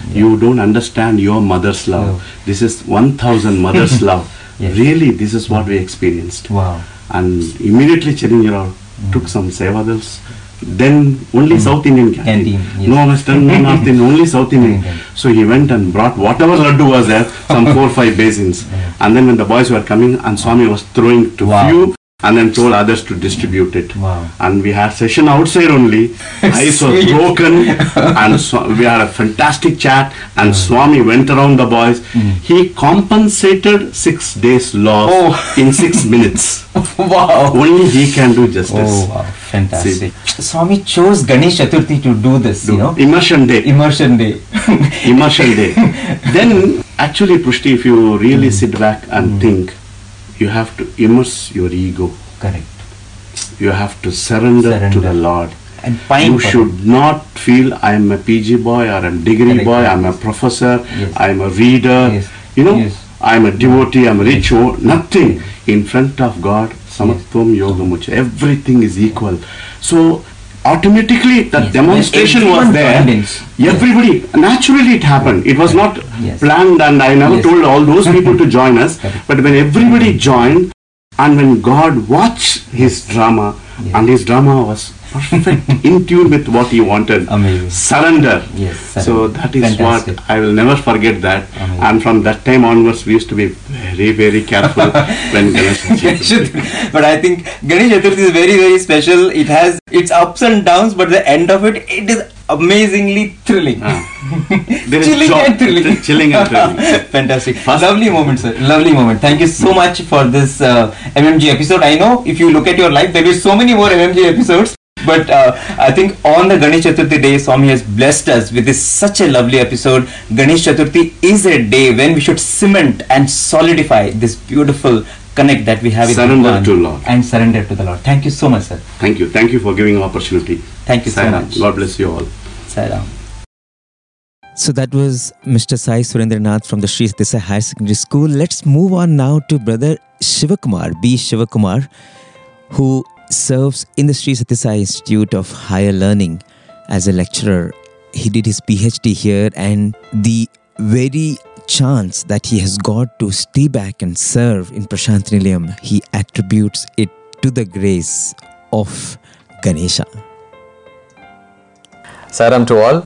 You don't understand your mother's love. No. This is 1,000 mother's love. Yes. Really, this is what we experienced. Wow. And immediately Cherinjara mm. took some Sevadals. Then only mm. South Indian canteen. Yes. No Western, no North Indian, only South Indian. So he went and brought whatever laddu was there, some four or five basins. Yeah. And then when the boys were coming, and Swami was throwing to wow. few and then told others to distribute it. Wow. And we had session outside only. Ice was broken, and we had a fantastic chat. And Swami went around the boys. Hmm. He compensated six days loss Oh. in six minutes. wow. Only he can do justice. Oh wow, fantastic. Swami chose Ganesh Chaturthi to do this, you know, Immersion day. immersion day. Immersion day. then, actually, Prusty, if you really hmm. sit back and hmm. think, you have to immerse your ego. Correct. You have to surrender, to the Lord. And pine you should not feel I am a PG boy or I'm degree Correct. boy, I'm a professor, Yes. I'm a reader, Yes. you know, Yes. I'm a devotee, I'm a rich, oh, nothing. In front of God, samatvam yogamucha, everything is equal. So automatically the Yes. demonstration was there. Everybody, naturally it happened. It was not Yes. planned and I never Yes. told all those people to join us. But when everybody joined and when God watched his drama and his drama was perfect in tune with what he wanted. Amazing. Surrender. Yes, So that is Fantastic. what I will never forget that. Amazing. And from that time onwards we used to be very, very careful when Ganesh Chaturthi. but I think Ganesh Chaturthi is very very special. It has its ups and downs, but the end of it, it is amazingly thrilling. Is chilling and thrilling. Chilling and thrilling. Fantastic. Lovely moment, sir. Lovely moment. Thank you so much for this uh, MMG episode. I know if you look at your life, there will be so many more MMG episodes. But uh, I think on the Ganesh Chaturthi day, Swami has blessed us with this such a lovely episode. Ganesh Chaturthi is a day when we should cement and solidify this beautiful connect that we have with Surrender Bhagwan to Lord. and surrender to the Lord. Thank you so much, sir. Thank you. Thank you for giving opportunity. Thank you so Sai Ram. much. God bless you all. Sairam. So that was Mr. Sai Surendranath from the Sri Desai Higher Secondary School. Let's move on now to brother Shivakumar, B. Shivakumar, who serves in the Sri Sathya Sai Institute of Higher Learning as a lecturer. He did his PhD here, and the very chance that he has got to stay back and serve in Prashantinilayam, he attributes it to the grace of Ganesha. Sairam to all.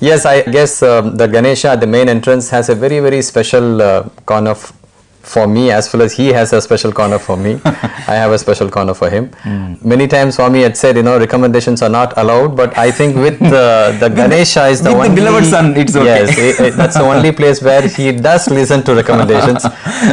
Yes, I guess um, the Ganesha at the main entrance has a very, very special uh, corner f- for me as well as he has a special corner for me. I have a special corner for him. Many times Swami had said, you know, recommendations are not allowed, but I think with uh, the Ganesha is the With the only... beloved son, it's okay. Yes, i- i- that's the only place where he does listen to recommendations.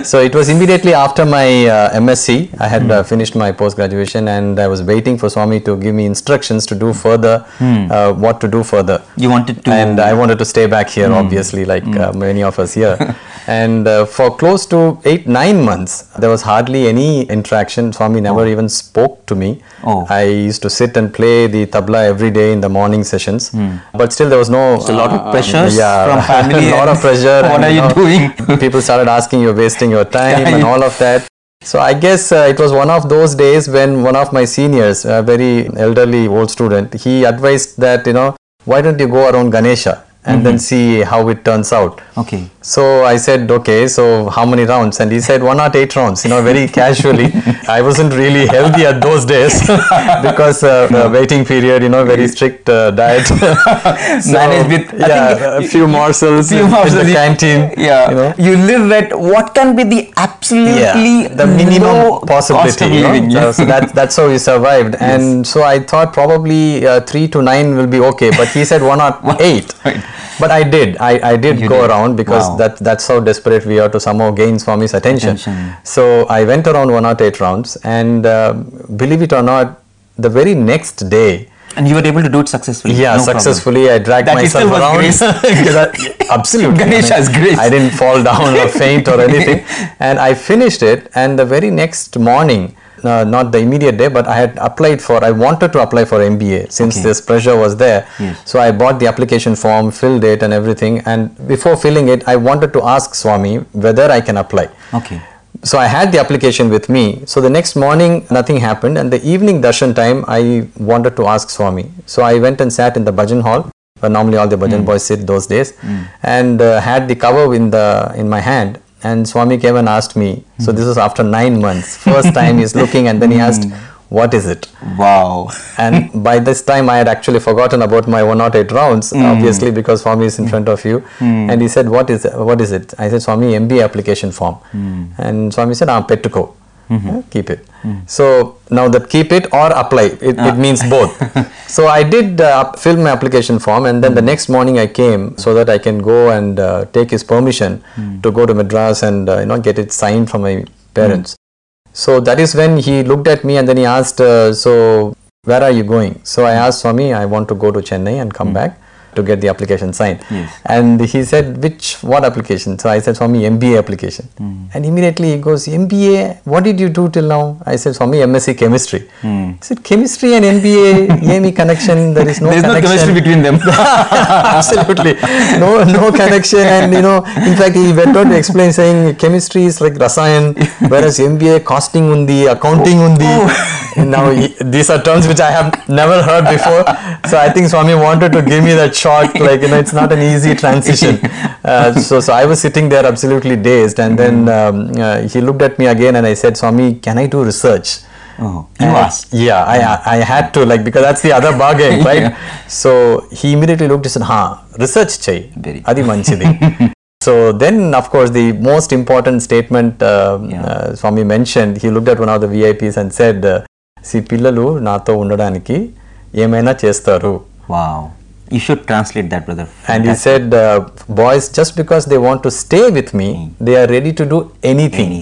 so it was immediately after my uh, MSc, I had uh, finished my post-graduation and I was waiting for Swami to give me instructions to do further, uh, what to do further You wanted to. and I wanted to stay back here, obviously, like uh, many of us here. and uh, for close to eight, nine months, there was hardly any interaction. Swami never even spoke to me. Oh. I used to sit and play the tabla every day in the morning sessions, but still there was no. a lot of uh, pressures yeah, from family a lot of pressure. what and, are you know, doing? people started asking, "You're wasting your time," and all of that. So I guess uh, it was one of those days when one of my seniors, a very elderly old student, he advised that you know why don't you go around Ganesha and then see how it turns out. Okay. So I said, okay, so how many rounds? And he said, one not eight rounds, you know, very casually. I wasn't really healthy at those days because uh, the waiting period, you know, very strict uh, diet. So, Managed with- I yeah, think- a few morsels Few in morsels, the you- canteen. Yeah. You know. You live at what can be the absolutely Yeah, the minimum low cost of possibility. You know? living, So- yes. So that, that's how we survived. And so I thought probably uh, three to nine will be okay, but he said one not eight. Right. But I did. I, I did You go did. around because Wow. that that's how desperate we are to somehow gain Swami's attention. Attention. So I went around one not eight rounds, and uh, believe it or not, the very next day. And you were able to do it successfully. Yeah, no problem. successfully. I dragged That myself around. grace. That- absolutely. Ganesha's grace. I didn't fall down or faint or anything. And I finished it. And the very next morning, uh, not the immediate day, but I had applied for, I wanted to apply for MBA since Okay. this pressure was there. Yes. So I bought the application form, filled it and everything. And before filling it, I wanted to ask Swami whether I can apply. Okay. So I had the application with me. So the next morning, nothing happened, and the evening darshan time, I wanted to ask Swami. So I went and sat in the bhajan hall, where normally all the bhajan boys sit those days, and uh, had the cover in the in my hand. And Swami came and asked me. So this was after nine months. First time he's looking, and then he asked, "What is it?" Wow. and by this time I had actually forgotten about my 108 rounds hmm. obviously because Swami is in front of you hmm. and he said what is what is it I said Swami MBA application form hmm. and Swami said ah pettuko Yeah, keep it. So now that keep it or apply it, it means both. So I did uh, fill my application form and then the next morning I came so that I can go and uh, take his permission to go to Madras and uh, you know get it signed from my parents. So that is when he looked at me and then he asked, uh, So, where are you going? So I asked Swami, I want to go to Chennai and come back to get the application signed. Yes. And he said, Which, what application? So I said, Swami, MBA application. And immediately he goes, MBA, what did you do till now? I said, Swami, MSc chemistry. He said, Chemistry and MBA, any connection? There is no There's no connection. chemistry between them. Absolutely. No, no connection. And you know, in fact, he went on to explain saying chemistry is like rasayan, whereas MBA costing undi, accounting undi. And now these are terms which I have never heard before. So I think Swami wanted to give me that shock. Like you know, it's not an easy transition. Uh, so so I was sitting there absolutely dazed, and then um, uh, he looked at me again, and I said, Swami, can I do research? Oh, you asked. Yeah, I, I had to like because that's the other bargain, right? Yeah. So he immediately looked and said, "Ha, research chai, adi manchidi." so then, of course, the most important statement um, Yeah. uh, Swami mentioned. He looked at one of the VIPs and said, uh, C పిల్లలు నాతో ఉండడానికి ఏమైనా చేస్తారు. Wow you should boys just because they want to stay with me they are ready to do anything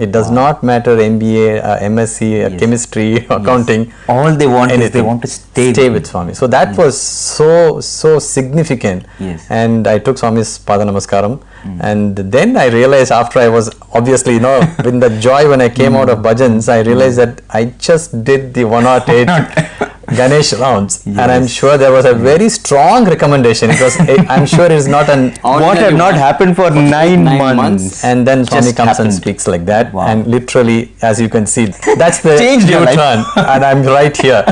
it does not matter MBA MSc chemistry accounting all they want they want to stay stay with Swami so that was so so significant and I took Swami's పాద నమస్కారం And I took Swami's Pada Namaskaram. And then I realized after I was obviously, you know, in the joy when I came out of bhajans, I realized that I just did the 108 Ganesh rounds. And I'm sure there was a very strong recommendation. It was, I'm sure it is not an What had not happened for nine, nine months. months. and then Just comes and speaks like that, Wow. and literally, as you can see, that's the Changed. U-turn, and I'm right here.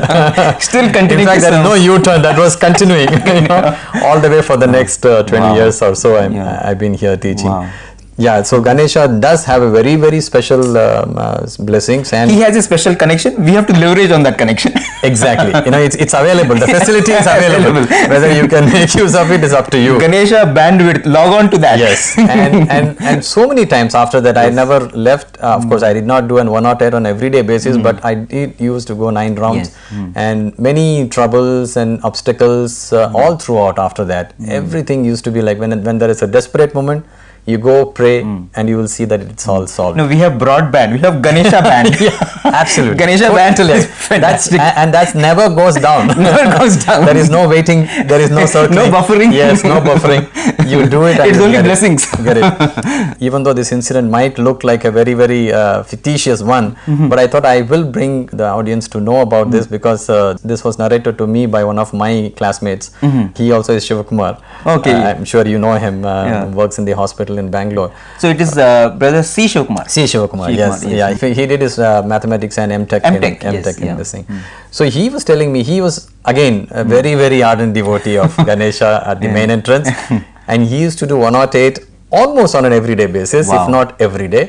Still continuing. In fact, to there is no. U-turn. That was continuing, you know, all the way for the next uh, 20 Wow. years or so. I'm, Yeah. I've been here teaching. Wow. Yeah, so Ganesha does have a very, very special um, uh, blessings, and He has a special connection. We have to leverage on that connection. exactly, you know, it's, it's available. The facility is available. Whether you can make use of it is up to you. Ganesha bandwidth. Log on to that. yes and, and and so many times after that i never left uh, of course i did not do an one or eight on everyday basis but i did used to go nine rounds Yes. and many troubles and obstacles uh, all throughout after that everything used to be like when when there is a desperate moment you go pray and you will see that it's all solved No, we have broadband. We have Ganesha band. absolutely Ganesha band Totally. is that's fantastic. and, and that's never goes down Never goes down. there is no waiting there is no circling No buffering. yes no buffering you do it It's only get it. blessings. get it even though this incident might look like a very very uh, fictitious one Mm-hmm. but i thought i will bring the audience to know about this because uh, this was narrated to me by one of my classmates he also is shivakumar. Okay. Uh, i'm sure you know him uh, Yeah. works in the hospital settled in Bangalore. So it is uh, brother C. Shivakumar. C. Shivakumar, Shivakumar, yes, yes. yeah. He, did his uh, mathematics and MTech, M.Tech, in, yes, MTech in yeah. this thing. So he was telling me he was again a very very ardent devotee of Ganesha at the main entrance, and he used to do 108 almost on an everyday basis, Wow. if not every day.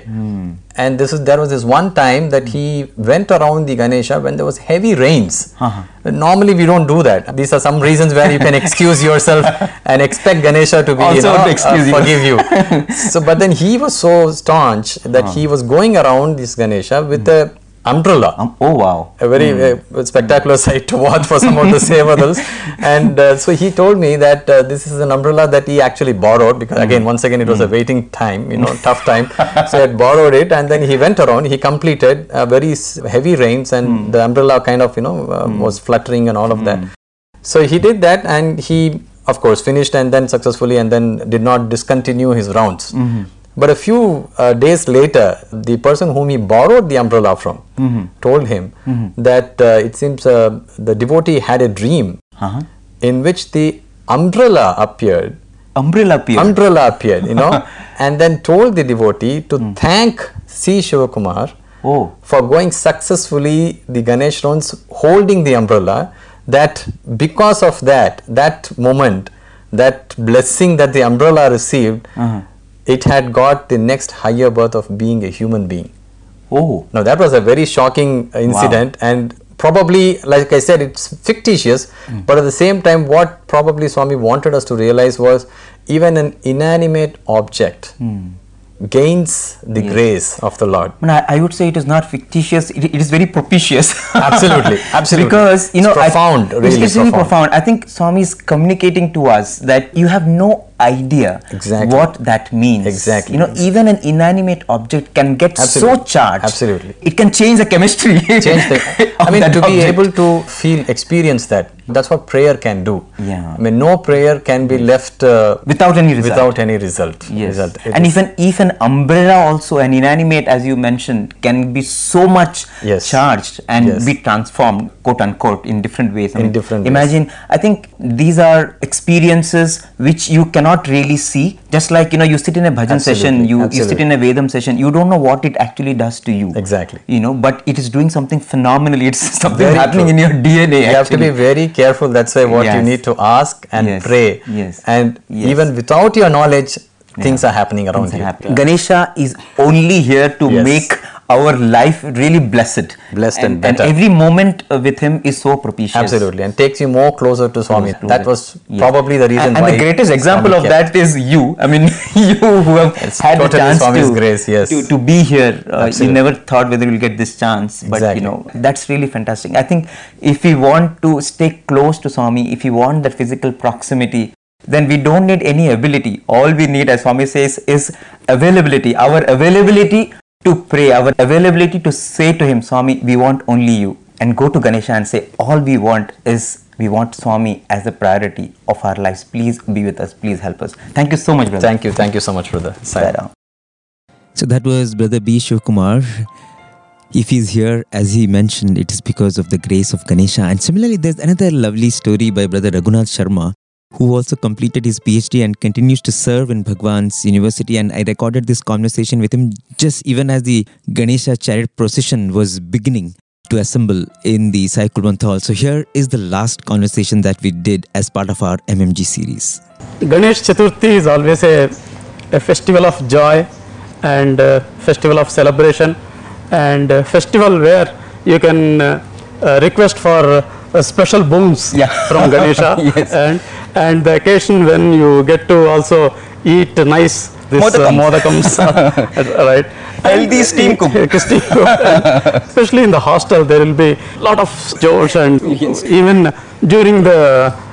And this is there was this one time that he went around the Ganesha when there was heavy rains. Uh-huh. Normally we don't do that. These are some reasons where you can excuse yourself and expect Ganesha to be you know, to excuse uh, you. forgive you. so, but then he was so staunch that uh-huh. he was going around this Ganesha with hmm. a umbrella. Um, oh wow. a very uh, spectacular sight to watch for some of the Sevadals. and uh, so he told me that uh, this is an umbrella that he actually borrowed because again, once again, it was a waiting time, you know, tough time. So he had borrowed it and then he went around, he completed uh, very heavy rains and the umbrella kind of, you know, uh, was fluttering and all of that. So he did that and he, of course, finished and then successfully and then did not discontinue his rounds. But a few uh, days later, the person whom he borrowed the umbrella from told him that uh, it seems uh, the devotee had a dream Uh-huh. in which the umbrella appeared. Umbrella appeared. Umbrella appeared, you know, and then told the devotee to thank C. Shivakumar Oh. for going successfully the Ganesh rounds holding the umbrella. That because of that, that moment, that blessing that the umbrella received, Uh-huh. It had got the next higher birth of being a human being. Oh. Now that was a very shocking incident and probably like I said it's fictitious hmm. but at the same time what probably Swami wanted us to realize was even an inanimate object hmm. gains the grace of the Lord. I, I, I would say it is not fictitious. It, it is very propitious. Absolutely, absolutely. because you It's know, I- profound, it's- really it's, profound. profound. I think Swami is communicating to us that you have no idea Exactly. what that means. Exactly. You know, even an inanimate object can get Absolutely. so charged. Absolutely. It can change the chemistry. Change the, I mean that to be able to feel experience that that's what prayer can do. Yeah. I mean no prayer can be left uh, Without any result. without any result. Yes. result. And is- even if an umbrella also an inanimate as you mentioned can be so much Yes. charged and Yes. be transformed quote unquote in different ways. I In mean, different ways. Imagine I think these are experiences which you cannot really see. Just like you know you sit in a bhajan session, Absolutely, you, you sit in a Vedam session, you don't know what it actually does to you. Exactly. You know, but it is doing something phenomenally. It's something Very happening true. in your DNA. you have to be very careful that's why what you need to ask and Yes. pray Yes. and Yes. even without your knowledge things are happening around Things you happening. Ganesha is only here to Yes. make our life really blessed. Blessed and and, better. every moment uh, with him is so propitious. absolutely and takes you more closer to swami Closer. that was Yes. probably the reason And, and the greatest example Swami of kept- that is you. I mean, you who have It's had the chance Swami's to, grace, yes. to to be here. Uh, you never thought whether you'll get this chance, but Exactly. you know that's really fantastic. I think if we want to stay close to Swami, if we want that physical proximity, then we don't need any ability. All we need, as Swami says, is availability. Our availability to pray, our availability to say to him, Swami, we want only you. And go to Ganesha and say, all we want is we want Swami as the priority of our lives. Please be with us. Please help us. Thank you so much, brother. thank you thank you so much brother Sai Ram. So that was Brother B. Shivkumar. If he's here, as he mentioned, it is because of the grace of Ganesha. And similarly, there's another lovely story by Brother Raghunath Sharma, who also completed his PhD and continues to serve in Bhagwan's university. And I recorded this conversation with him just even as the Ganesha chariot procession was beginning to assemble in the Sai Kulwant Hall. So here is the last conversation that we did as part of our MMG series. Ganesh Chaturthi is always a, a festival of joy and uh, festival of celebration and uh, festival where you can uh, uh, request for uh, special boons Yeah. from Ganesha Yes. and and the occasion when you get to also eat nice this Modakams. uh, modakams right Healthy steam cooked. steam. Especially in the hostel there will be lot of jokes and even during the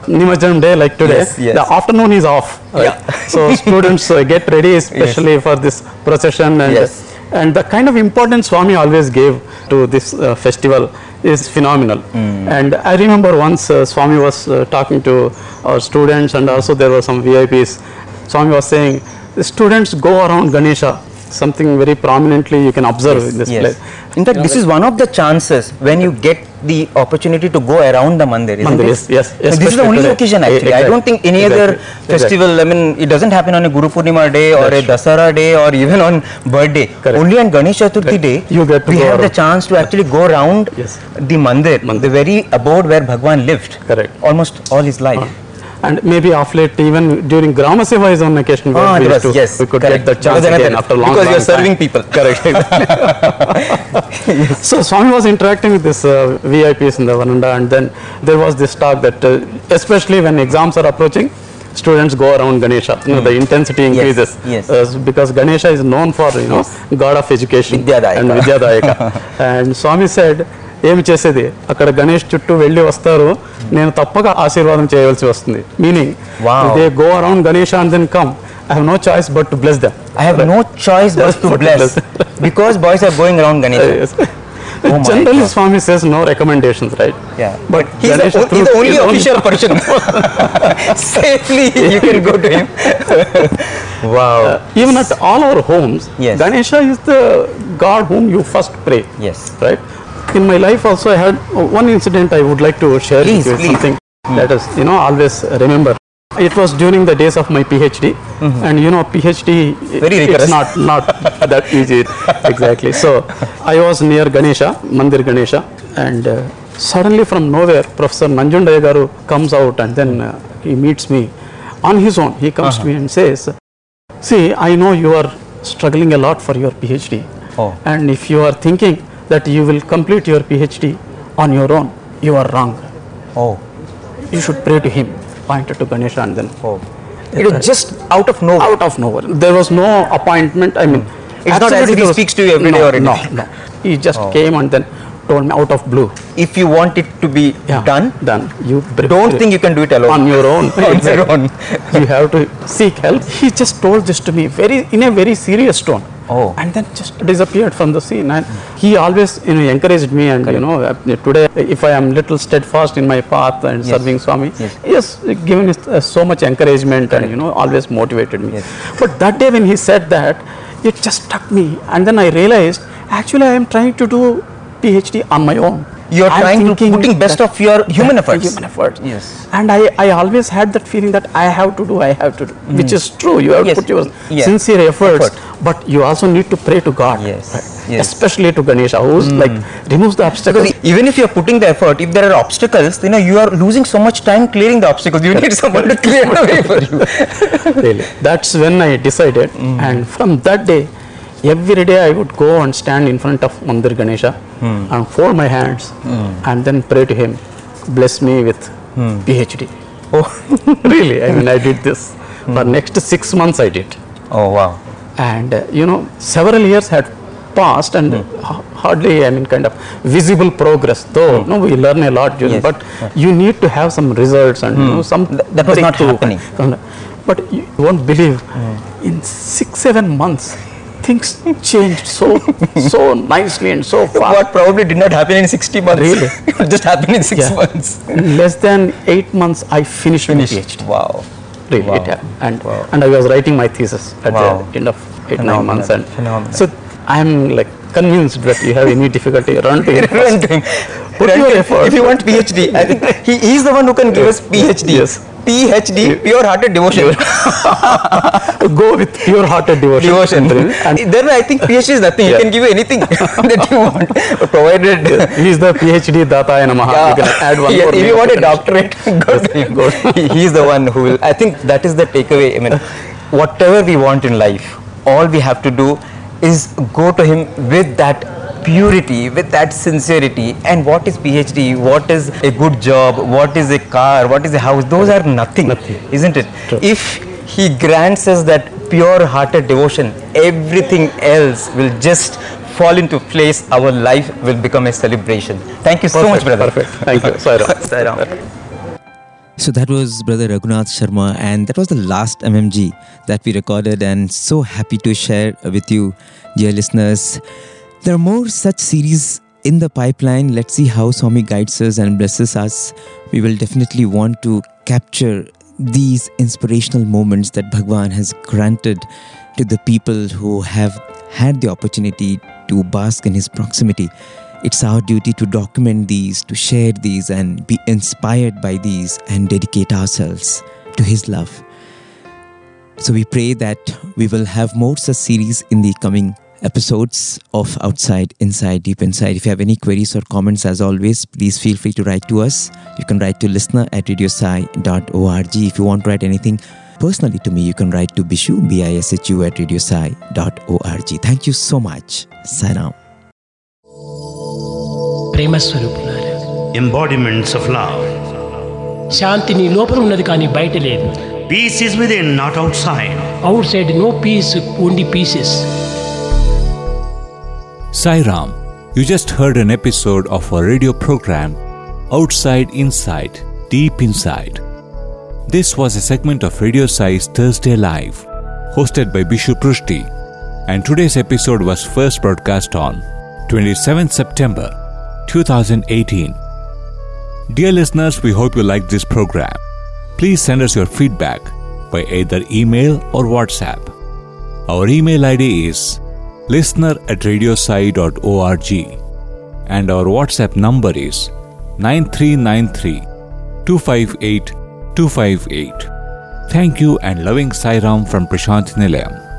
Nimajam day like today Yes, yes. the afternoon is off right? so students uh, get ready especially for this procession and Yes. and the kind of importance Swami always gave to this uh, festival is phenomenal Hmm. and I remember once uh, Swami was uh, talking to our students and also there were some VIPs Swami was saying students go around Ganesha something very prominently you can observe in this yes. place In fact, this is one of the chances when you get the opportunity to go around the mandir. Isn't Mandir, yes, yes, This is the only today. occasion actually. I don't think any other exactly, festival. I mean, it doesn't happen on a Guru Purnima day or a Dasara day or even on birthday. Correct. Only on Ganesh Chaturthi day You get we have the chance to actually go around Yes. the mandir, the very abode where Bhagwan lived. Correct. Almost all his life. Uh-huh. And maybe of late, even during Grama Seva is on occasion where Ah, we, was- to, yes, we could correct. get the chance again after long because you're serving time. people. Correct. So Swami was interacting with this uh, VIPs in the veranda, and then there was this talk that, uh, especially when exams are approaching, students go around Ganesha. You know, the intensity increases Hmm. yes. Uh, because Ganesha is known for you know god of education Vidyadayaka. and Vidyadayaka. and Swami said. ఏమి చేసేది? అక్కడ గణేష్ చుట్టూ వెళ్ళి వస్తారు. నేను తప్పక ఆశీర్వాదం చేయవలసి వస్తుంది. Meaning they go around Ganesh and then come. I have choice but to bless them. I have no choice but to bless because boys are going around Ganesh Ganesh is the only official wow all our homes Ganesh is first pray right In my life also, I had uh, one incident I would like to share Please, with you. please. Something that is, you know, always remember. It was during the days of my PhD, and you know, PhD Mm-hmm. It's not not that easy exactly. So I was near Ganesha, Mandir Ganesha, and uh, suddenly from nowhere, Professor Nanjundaya garu comes out, and then uh, he meets me on his own. He comes Uh-huh. to me and says, "See, I know you are struggling a lot for your PhD, Oh. and if you are thinking that you will complete your PhD on your own, you are wrong. Oh. You should pray to him." Pointed to Ganesha, and then Oh. It was just out of nowhere. out of nowhere. There was no appointment. I mean, It's not as if he speaks to you every no, day or no, anything. no. He just Oh. came and then told me out of blue. If you want it to be Yeah, done, done. You don't think you can do it alone. on your own. on your own. you have to seek help. He just told this to me very in a very serious tone. Oh. And then just disappeared from the scene. And he always, you know, encouraged me. And you know, uh, today, if I am little steadfast in my path and Yes. serving Swami, Yes. yes, given uh, so much encouragement and you know, always motivated me. Yes. But that day when he said that, it just struck me. And then I realized, actually, I am trying to do PhD on my own. You're I'm trying to putting best of your human efforts. Human efforts. Yes. And I, I always had that feeling that I have to do, I have to do, hmm. which is true. You have Yes. to put your Yeah. sincere efforts, Effort. but you also need to pray to God. Yes. right? Yes. Especially to Ganesha, who's hmm. like removes the obstacle. Because even if you're putting the effort, if there are obstacles, you know, you are losing so much time clearing the obstacles. You need someone to clear the way for you. really. That's when I decided, hmm. and from that day, every day I would go and stand in front of Mandir Ganesha hmm. and fold my hands hmm. and then pray to him, bless me with hmm. PhD. Oh. really, I mean, I did this for next six months. I did. Oh, wow. and uh, you know several years had passed and ha- hardly i mean kind of visible progress though no we learn a lot during Yes. but you need to have some results and you know some Th- that was not happening. But you won't believe in 6 7 months things changed so so nicely and so fast What probably did not happen in 60 months. Really? it just happened in 6 Yeah. months. less than 8 months i finished, my phd Wow. really Wow. it and Wow. and i was writing my thesis at Wow. the end of 8 9 months and Phenomenal. so i'm like convinced that you have any difficulty run to him Run first. to him. Put your effort. If you want PhD, I think he is the one who can give us PhD. Yes. PhD, pure hearted devotion. go with pure hearted devotion devotion. and then I think PhD is nothing. He can give you anything that you want, provided. he is the phd dataya namaha you can add one Yeah, more if you want a doctorate, go him. He- He's the one who will. I think that is the takeaway. I mean, whatever we want in life, all we have to do is go to him with that purity, with that sincerity. And what is PhD? What is a good job? What is a car? What is a house? Those are nothing, Nothing. isn't it? If he grants us that pure-hearted devotion, everything else will just fall into place. Our life will become a celebration. Thank you so much, brother. perfect. Thank you. Sairam. Sairam. So that was Brother Raghunath Sharma, and that was the last MMG that we recorded, and so happy to share with you, dear listeners. There are more such series in the pipeline. Let's see how Swami guides us and blesses us. We will definitely want to capture these inspirational moments that Bhagwan has granted to the people who have had the opportunity to bask in his proximity It's our duty to document these, to share these, and be inspired by these and dedicate ourselves to His love. So we pray that we will have more such series in the coming episodes of Outside, Inside, Deep Inside. If you have any queries or comments, as always, please feel free to write to us. You can write to listener at radiosai.org. If you want to write anything personally to me, you can write to Bishu, B-I-S-H-U at radiosai.org. Thank you so much. Salam. Embodiments of love. శాంతిని లోపల ఉన్నది కానీ బయట లేదు peace is within not Sairam, you just heard an episode of our radio program Outside Inside, Deep Inside. This was a segment of Radio Sai's Thursday Live, hosted by Bishu Prusty, and today's episode was first broadcast on 27th September 2018. Dear listeners, we hope you liked this program. Please send us your feedback by either email or WhatsApp. Our email ID is listener at radiosai.org and our WhatsApp number is 9393 258 258. Thank you and loving Sairam from Prashantinilayam.